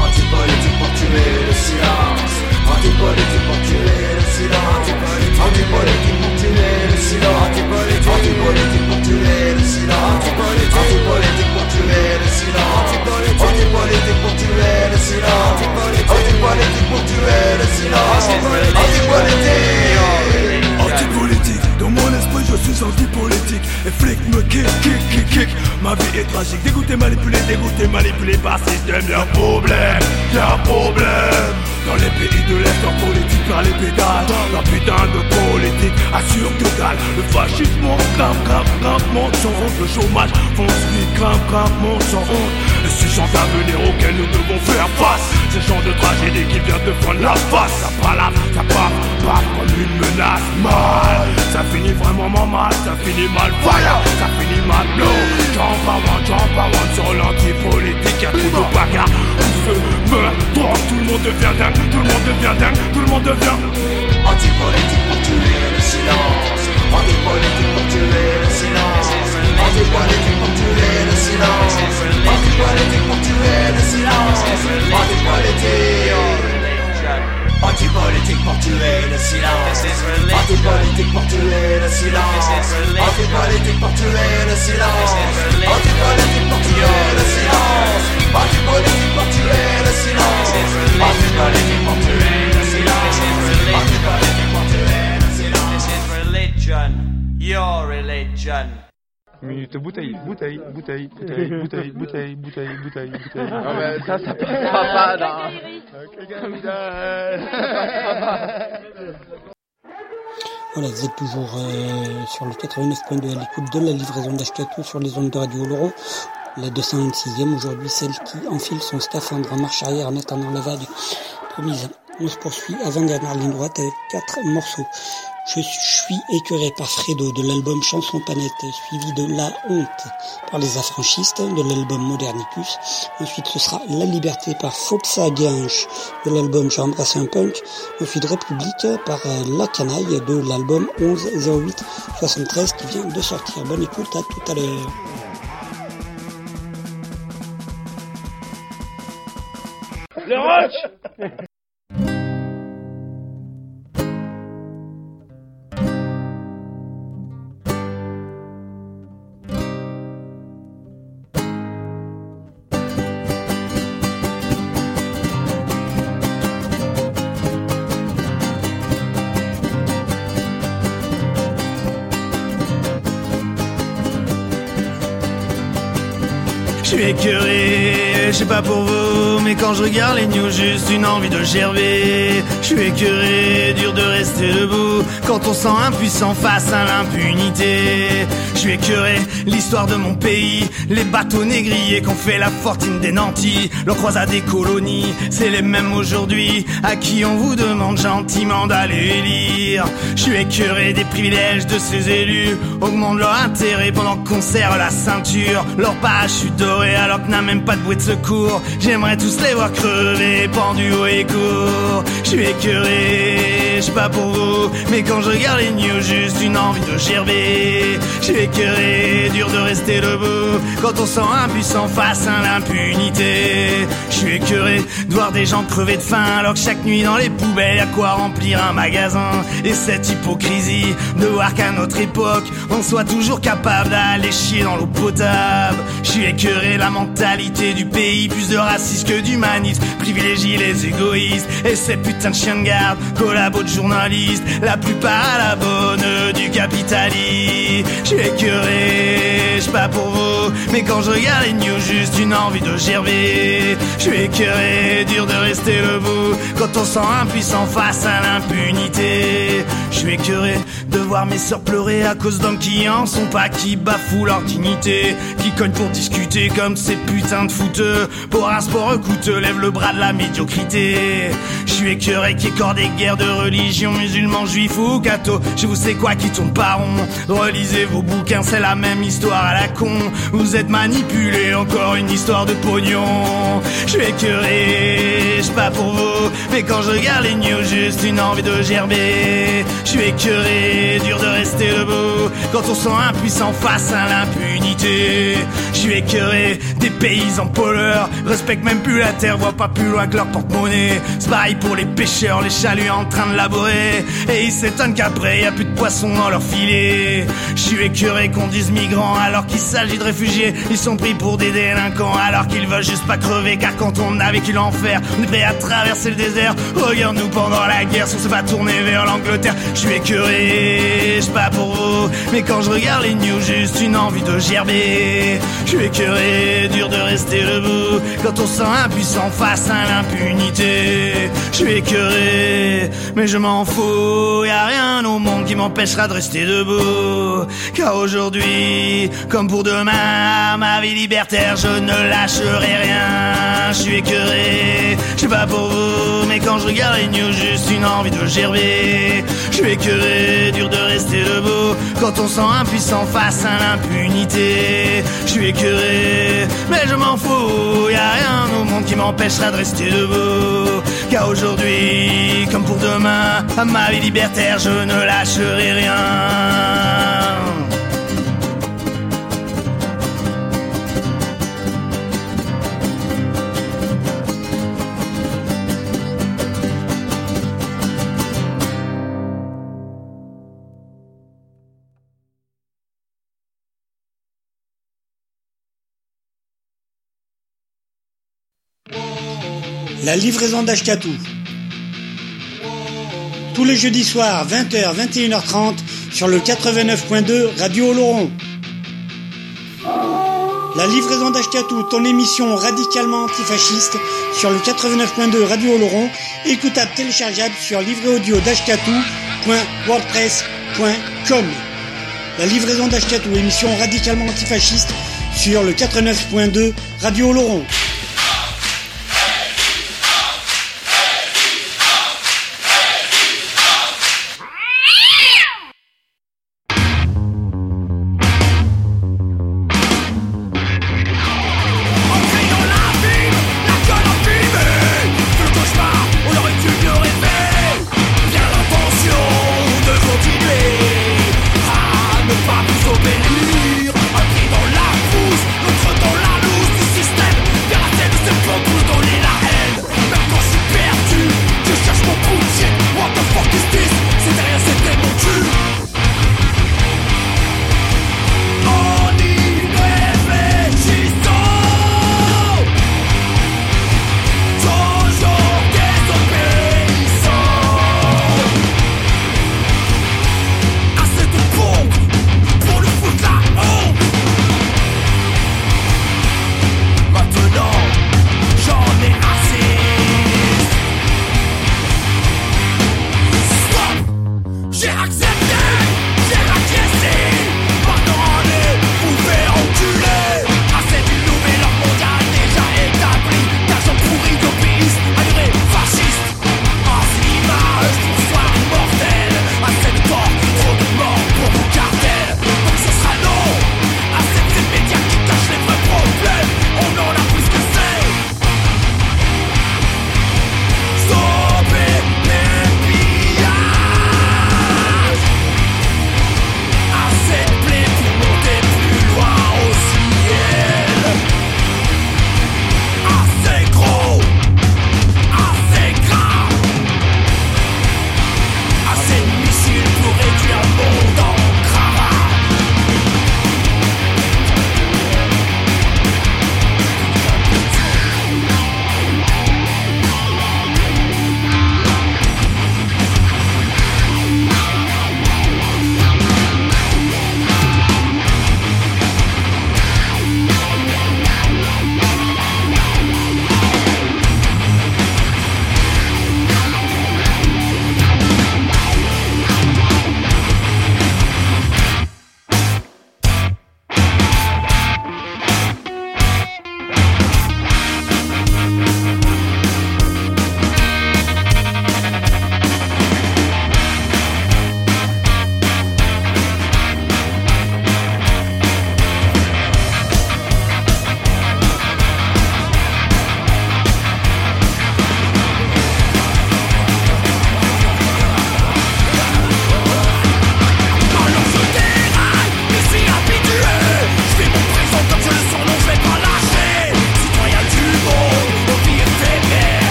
Antipolitique pour tuer le silence. Antipolitique pour tuer le silence. Antipolitique pour tuer le silence. Antipolitique pour tuer le silence. Antipolitique pour tuer le silence silence Anti-politique pour tuer le silence Anti-politique pour tuer le silence Anti-politique Anti-politique dans mon kick, kick, kick. Ma vie est tragique, dégoûté, manipulé, dégoûté, manipulé par système. Y'a un problème, y'a un problème. Dans les pays de l'Est, en politique par les pédales La putain de politique assure que dalle. Le fascisme grimpe, grimpe, grimpe, monte. Sans honte Le chômage fonce vite, grimpe, grimpe, monte. Sans honte Et ces gens d'avenir auxquels nous devons faire face. Ces gens de tragédie qui viennent de prendre la face. Ça palave, ça part, part comme une menace. Mal, ça finit vraiment mal, ça finit mal Fire, ça finit mal blow. Jump around, jump around sur l'anti-politique Y'a trop de bagarre, tout se meurt, drogue, tout le monde devient dingue tout le monde devient dingue, tout le monde devient Antipolitique pour tuer le silence Antipolitique Antipolitique pour pour tuer le silence pour tuer le silence pour tuer le silence pour tuer le silence This is religion, your religion. Minute bouteille, bouteille, bouteille, bouteille, bouteille, bouteille, bouteille, bouteille, bouteille. Ça, ça pas. Voilà, vous êtes toujours euh, sur le 89.2 à l'écoute de la livraison d'Ashkatou sur les ondes de Radio Laurent. La 226e aujourd'hui, celle qui enfile son scaphandre en marche arrière en attendant la vague promise. On se poursuit avant-dernière ligne droite avec quatre morceaux. Je suis écœuré par Fredo de l'album Chanson Panette, suivi de La Honte par les affranchistes de l'album Modernicus. Ensuite, ce sera La Liberté par Foxa Guinche de l'album J'ai embrassé un punk. Ensuite, République par euh, La Canaille de l'album 11 08 73 qui vient de sortir. Bonne écoute, à tout à l'heure. Roche écœuré, je sais pas pour vous, mais quand je regarde les news, juste une envie de gerber. Je suis écœuré, dur de rester debout, quand on sent impuissant face à l'impunité. Je suis écœuré, l'histoire de mon pays, les bateaux négriers qu'on fait la fortune des nantis, leur croisade des colonies, c'est les mêmes aujourd'hui, à qui on vous demande gentiment d'aller lire. Je suis écœuré des privilèges de ces élus, augmente leur intérêt pendant qu'on serre la ceinture, leur parachute doré alors que n'a même pas de bouée de secours. J'aimerais tous les voir crever, pendus court. Je suis écœuré, je pas pour vous, mais quand je regarde les news, juste une envie de gerber. Je suis écœuré, dur de rester debout, quand on sent impuissant face à l'impunité. Je suis écœuré de voir des gens crever de faim alors que chaque nuit dans les poubelles a quoi remplir un magasin. Et cette hypocrisie de voir qu'à notre époque, on soit toujours capable d'aller chier dans l'eau potable. Je suis écœuré la mentalité du pays, plus de racisme que d'humanisme, privilégie les égoïstes et ces putains de chiens de garde, collabos de journalistes, la plupart à la bonne du capitalisme. Je suis écœuré, je pas pour vous, mais quand je regarde les news, juste une envie de gerber. Je suis écœuré, dur de rester debout, quand on sent impuissant face à l'impunité. Je suis écœuré de voir mes sœurs pleurer à cause qui en sont pas, qui bafouent leur dignité, qui cognent pour discuter comme ces putains de fouteux. Pour un sport coûteux, lève le bras de la médiocrité. Je suis écœuré qui écorde des guerres de religion, musulmans, juifs ou cathos. Je vous sais quoi qui tourne pas rond. Relisez vos bouquins, c'est la même histoire à la con. Vous êtes manipulés, encore une histoire de pognon. Je suis écœuré, je pas pour vous, mais quand je regarde les news, juste une envie de gerber. Je suis écœuré, dur de rester debout, quand on sent impuissant face à l'impunité. Je suis écœuré des paysans poleurs, respectent même plus la terre, voient pas plus loin que leur porte-monnaie. Pareil pour les pêcheurs, les chaluts en train de laborer, et ils s'étonnent qu'après y a plus de poissons dans leur filet. Je suis écœuré qu'on dise migrants alors qu'il s'agit de réfugiés, Ils sont pris pour des délinquants alors qu'ils veulent juste pas crever. Car quand on a vécu l'enfer, on est prêt à traverser le désert. Regarde-nous pendant la guerre, si on s'est pas tourné vers l'Angleterre. Je suis écœuré, je pas pour vous. Mais quand je regarde les news, juste une envie de gerber. Je suis écœuré, dur de rester debout. Quand on sent impuissant face à l'impunité. Je suis écœuré, mais je m'en fous. Y a rien au monde qui m'empêchera de rester debout. Car aujourd'hui, comme pour demain, ma vie libertaire, je ne lâcherai rien. Je suis écœuré, je sais pas pour vous, mais quand je regarde les news, juste une envie de gerber. Je suis écœuré, dur de rester debout. Quand on sent impuissant face à l'impunité. Je suis écœuré, mais je m'en fous. Y a rien au monde qui m'empêchera de rester debout. Car aujourd'hui, comme pour demain, à ma vie libertaire, je ne lâcherai rien. La livraison d'Ashkatou. Tous les jeudis soirs, 20h, 21h30, sur le 89.2 Radio Oloron. La livraison d'Ashkatou, ton émission radicalement antifasciste, sur le 89.2 Radio Oloron, écoutable téléchargeable sur livréaudio.wordpress.com. La livraison d'Ashkatou, émission radicalement antifasciste, sur le 89.2 Radio Oloron.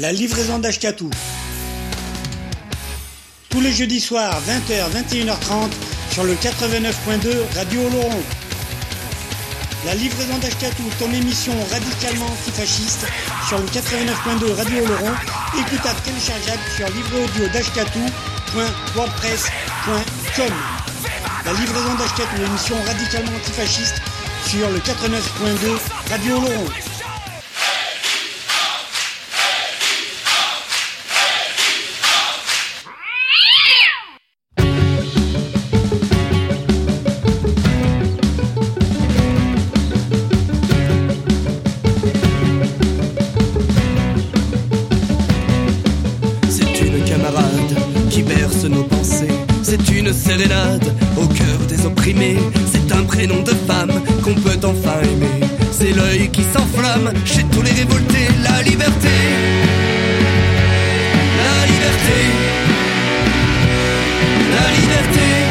La livraison d'Ashkatou. Tous les jeudis soirs, 20h, 21h30, sur le 89.2 Radio Oloron. La livraison d'Ashkatou, ton émission radicalement antifasciste, sur le 89.2 Radio Oloron, écoutable téléchargeable sur livreaudio.wordpress.com. La livraison d'Ashkatou, émission radicalement antifasciste, sur le 89.2 Radio Oloron. Au cœur des opprimés. C'est un prénom de femme qu'on peut enfin aimer. C'est l'œil qui s'enflamme chez tous les révoltés. La liberté. La liberté. La liberté.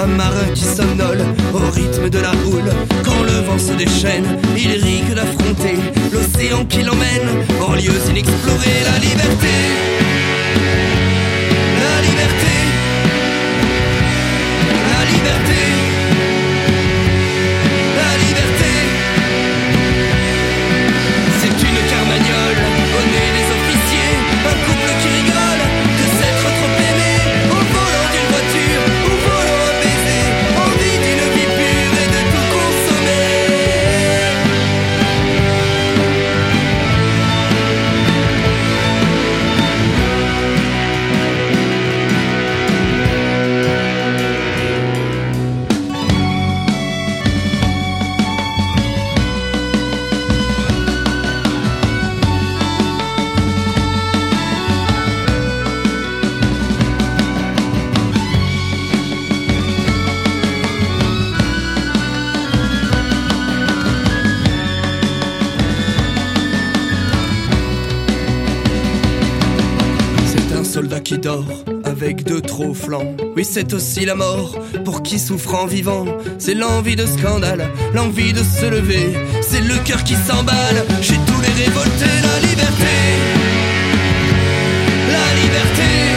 Un marin qui somnole au rythme de la houle. Quand le vent se déchaîne, il rit que d'affronter l'océan qui l'emmène en lieux inexplorés. La liberté. La liberté. La liberté. Oui, c'est aussi la mort pour qui souffre en vivant. C'est l'envie de scandale, l'envie de se lever. C'est le cœur qui s'emballe chez tous les révoltés. La liberté, la liberté,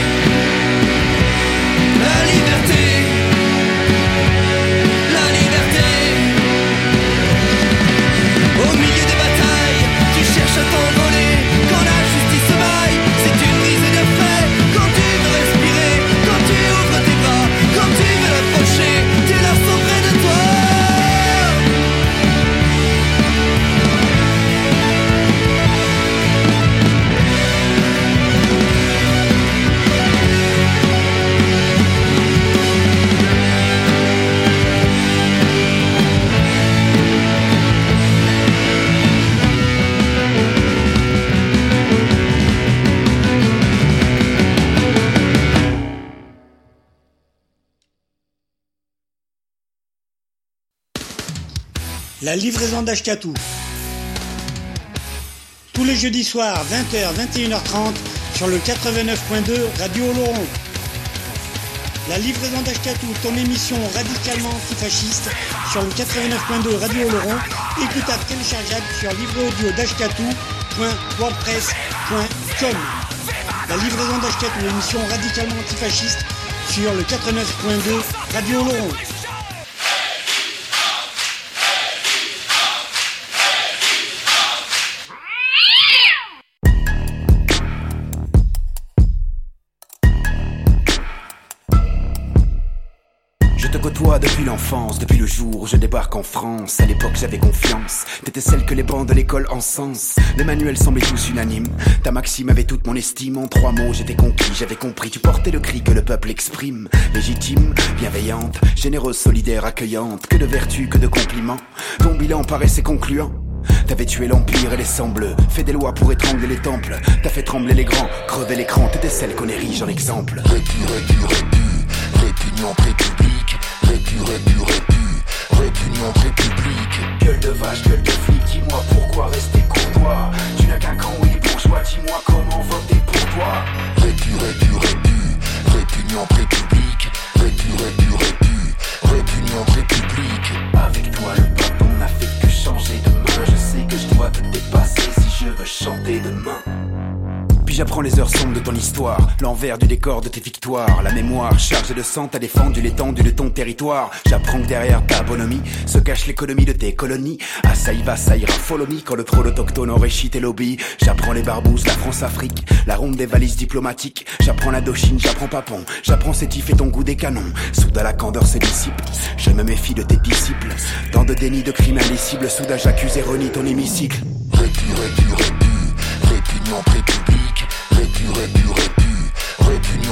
La livraison d'Ashkatou. Tous les jeudis soirs, 20h, 21h30, sur le 89.2 Radio Oloron. La livraison d'Ashkatou, ton émission radicalement antifasciste, sur le 89.2 Radio Oloron, écoutable téléchargeable sur livreaudio.wordpress.com. La livraison d'Ashkatou, émission radicalement antifasciste, sur le 89.2 Radio Oloron. Depuis le jour où je débarque en France. À l'époque, j'avais confiance. T'étais celle que les bancs de l'école encensent. Les manuels semblaient tous unanimes. Ta maxime avait toute mon estime. En trois mots, j'étais conquis, j'avais compris. Tu portais le cri que le peuple exprime. Légitime, bienveillante, généreuse, solidaire, accueillante. Que de vertus, que de compliments. Ton bilan paraissait concluant. T'avais tué l'empire et les sangs bleus, fait des lois pour étrangler les temples. T'as fait trembler les grands, crever l'écran. T'étais celle qu'on érige en exemple. Répugnante république, répu, répu, répu, répugnante république. Gueule de vache, gueule de flic, dis-moi pourquoi rester courtois. Tu n'as qu'un grand oui bourgeois, dis-moi comment voter pour toi. Répu, répu, répu, répugnante république, répu, répu, répu, répugnante république. Avec toi, le peuple, n'a fait que changer de main. Je sais que je dois te dépasser si je veux chanter demain. J'apprends les heures sombres de ton histoire, l'envers du décor de tes victoires, la mémoire chargée de sang, t'as défendu l'étendue de ton territoire. J'apprends que derrière ta bonhomie se cache l'économie de tes colonies. Ah ça y va, ça ira, follow quand le trône autochtone enrichit tes lobbies. J'apprends les barbouzes, la France-Afrique, la ronde des valises diplomatiques. J'apprends la Dochine, j'apprends Papon, j'apprends Sétif et ton goût des canons. Soudain la candeur ses disciples, je me méfie de tes disciples. Dans de déni de crimes indicibles, soudain j'accuse et renie ton hémicycle. Répu, répu, répu, république,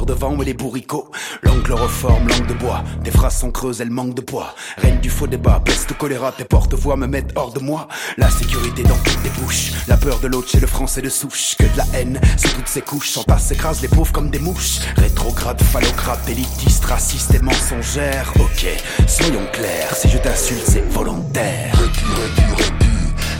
de vent et les bourricots. L'angle reforme, langue de bois, tes phrases sont creuses, elles manquent de poids. Règne du faux débat, peste choléra, tes porte-voix me mettent hors de moi. La sécurité dans toutes tes bouches, la peur de l'autre chez le français de souche. Que de la haine sous toutes ses couches, s'entasse, s'écrase les pauvres comme des mouches. Rétrograde, phallocrate, élitiste, raciste et mensongère. Ok, soyons clairs, si je t'insulte c'est volontaire. Répu, répu, répu,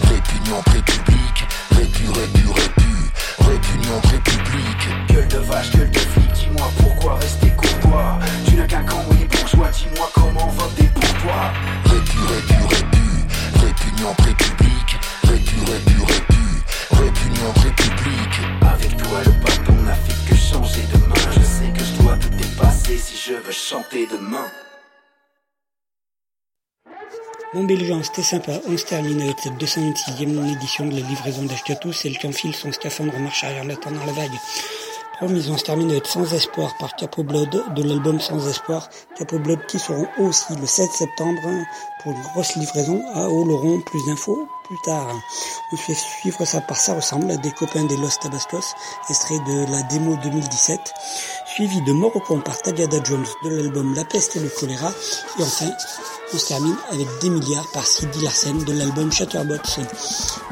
répugnante république, répu, répu, répu, répugnante république. Gueule de vache, gueule de flic, dis-moi pourquoi rester courtois. Tu n'as qu'un camp les bourgeois, dis-moi comment voter pour toi. Répu, répu, répu, répugnante république, répu, répu, répu, répugnante république. Avec toi le papon n'a fait que changer de main. Je sais que je dois te dépasser si je veux chanter demain Bon les c'était sympa. On se termine avec cette 226e édition de la livraison d'Ashkatou. C'est le qui enfile son scaphandre en marche arrière en attendant la vague. Promis, on se termine avec Sans Espoir par Capo Blood de l'album Sans Espoir. Capo Blood qui seront aussi le 7 septembre pour une grosse livraison à Oloron. Plus d'infos plus tard. On fait suivre ça par Ça ressemble des copains des Los Tabascos, extrait de la démo 2017. Suivi de Morocco par Tagada Jones de l'album La peste et le choléra. Et enfin, on se termine avec des milliards par Sidi Larsen de l'album Chatterbox.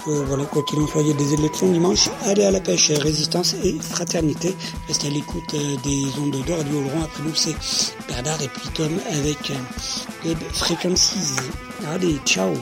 Euh, voilà, quoi qu'il en soit, il y a des élections dimanche. Allez à la pêche, résistance et fraternité. Restez à l'écoute euh, des ondes d'or du Oloron. Après nous, c'est Bernard et puis Tom avec euh, les Frequencies. Allez, ciao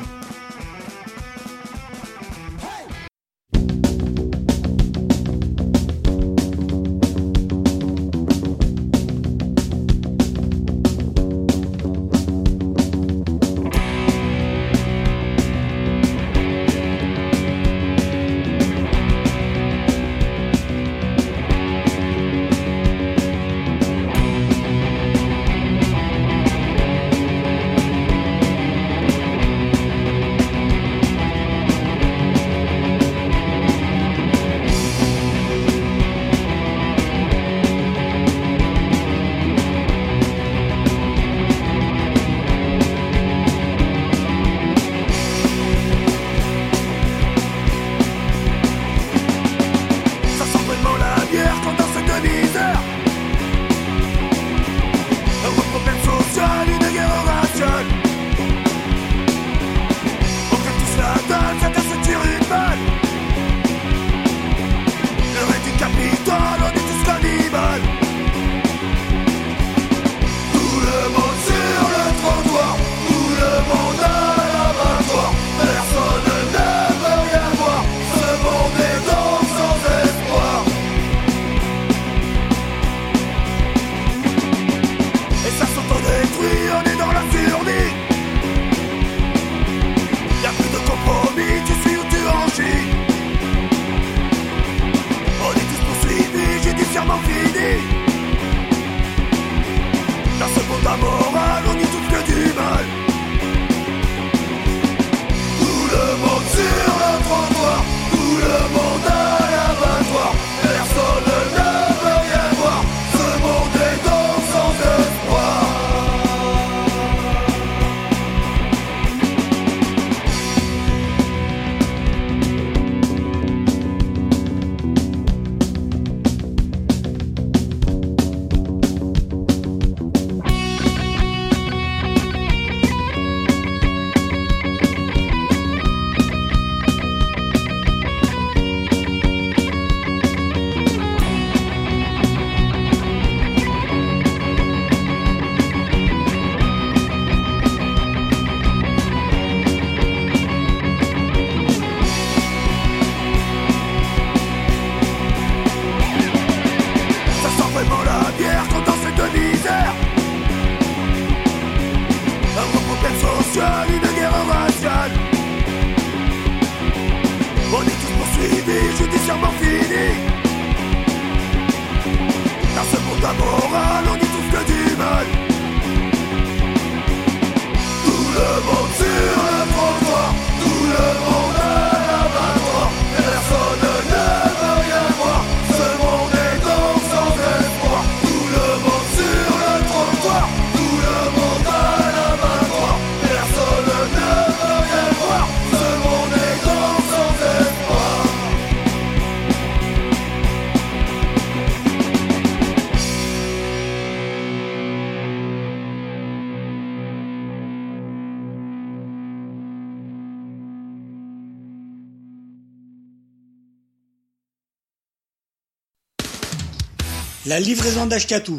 la livraison d'Ashkatou.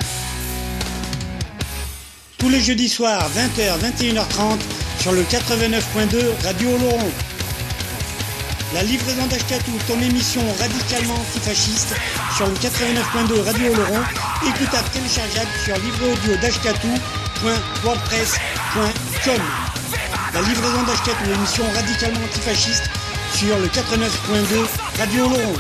Tous les jeudis soirs, 20h, 21h30, sur le 89.2 Radio Oloron. La livraison d'Ashkatou, ton émission radicalement antifasciste, sur le 89.2 Radio Oloron, écoutable téléchargeable sur livreaudio.wordpress.com. La livraison d'Ashkatou, émission radicalement antifasciste, sur le 89.2 Radio Oloron.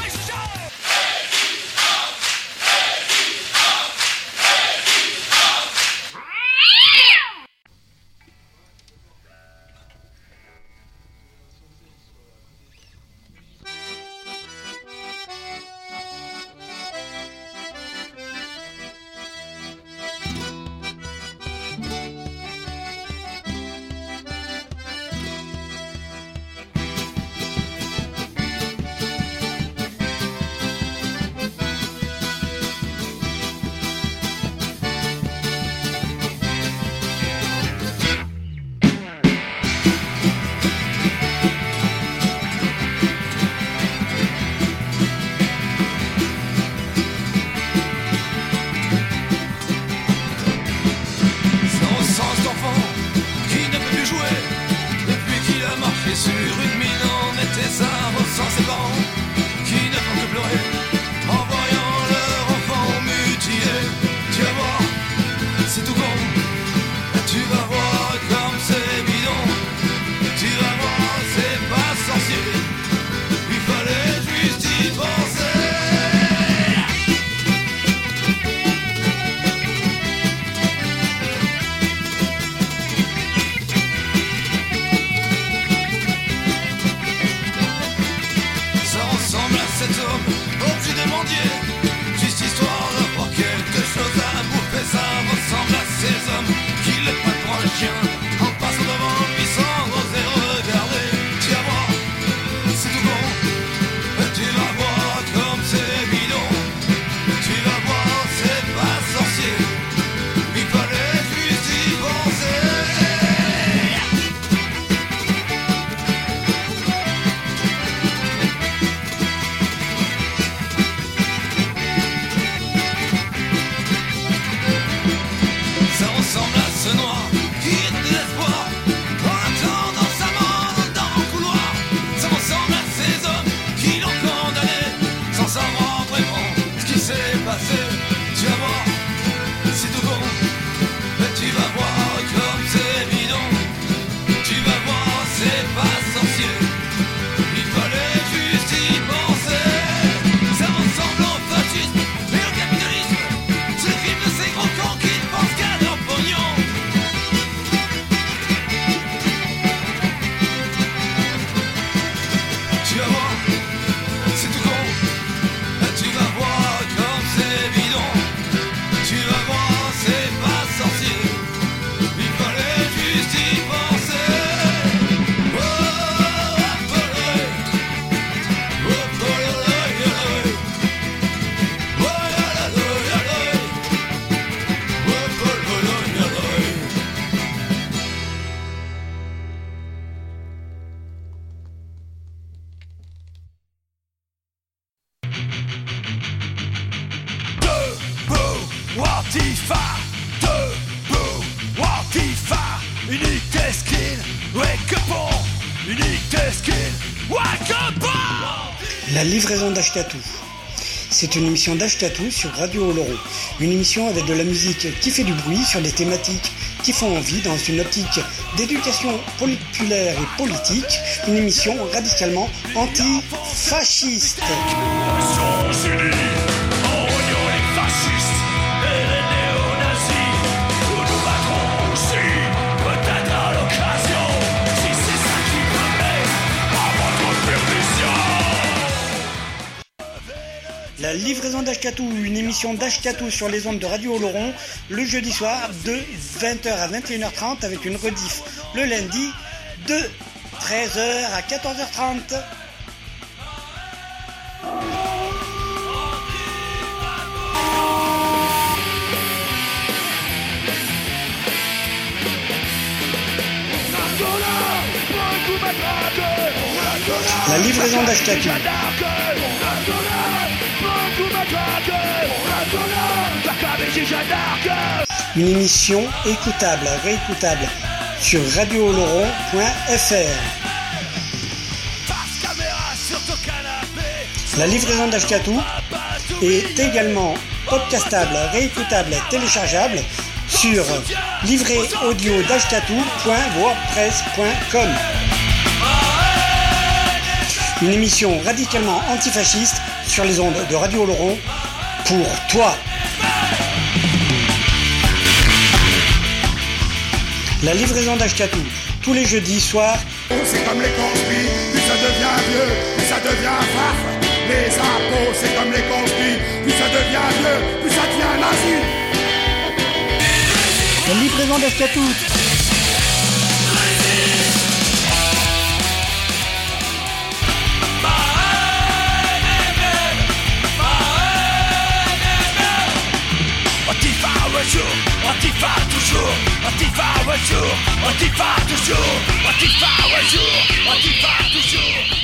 C'est une émission d'Achetatou sur Radio Oloron. Une émission avec de la musique qui fait du bruit sur des thématiques qui font envie dans une optique d'éducation populaire et politique. Une émission radicalement anti-fasciste. La livraison d'Ashkatou, une émission d'Ashkatou sur les ondes de Radio Oloron, le jeudi soir de 20h à 21h30 avec une rediff le lundi de 13h à 14h30. La livraison d'Ashkatou. Une émission écoutable, réécoutable sur radiooloron.fr. La livraison d'Ashkatou est également podcastable, réécoutable, téléchargeable sur livréaudio.wordpress.com. Une émission radicalement antifasciste sur les ondes de Radio Oloron pour toi. La livraison d'Ashkatou, tous les jeudis soirs. C'est comme les conspires, plus ça devient vieux, plus ça devient farf. Les impôts, c'est comme les conspires, plus ça devient vieux, plus ça devient nazi. La livraison d'Ashkatou. Un jour, Antifa toujours, Antifa un jour, Antifa toujours, Antifa un jour, Antifa toujours.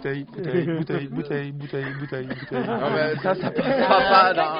bouteille, bouteille, bouteille, bouteille, bouteille, bouteille, bouteille. Non, mais ça, ça passe pas, non.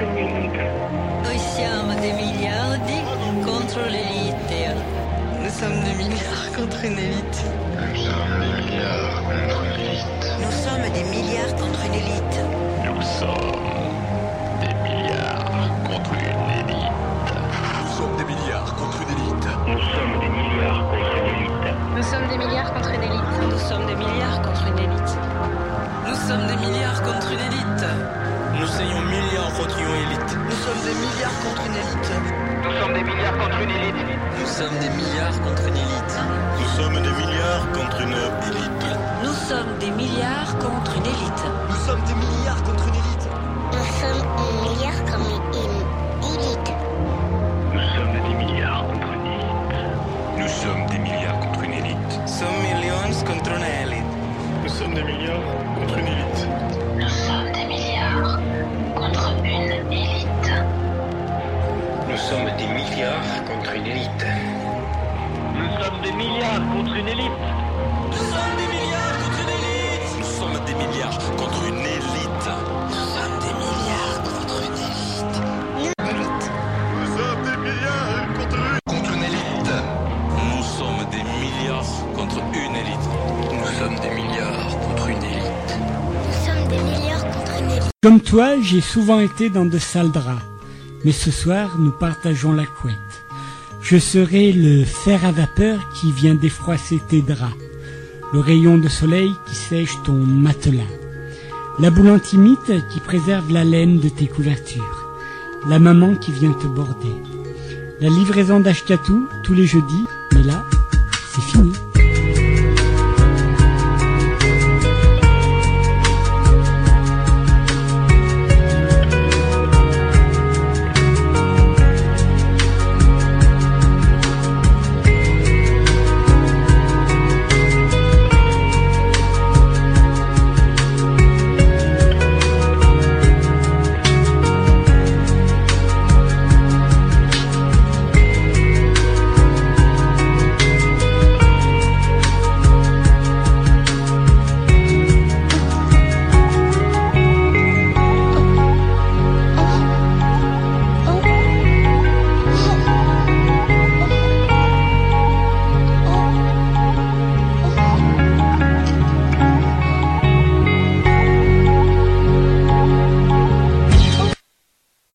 Thank you. contre une élite. Nous sommes des milliards contre une élite. Nous sommes des milliards contre Comme toi, j'ai souvent été dans de sales draps, mais ce soir, nous partageons la couette. Je serai le fer à vapeur qui vient défroisser tes draps, le rayon de soleil qui sèche ton matelas, la boule antimite qui préserve la laine de tes couvertures, la maman qui vient te border, la livraison d'Ashkatou tous les jeudis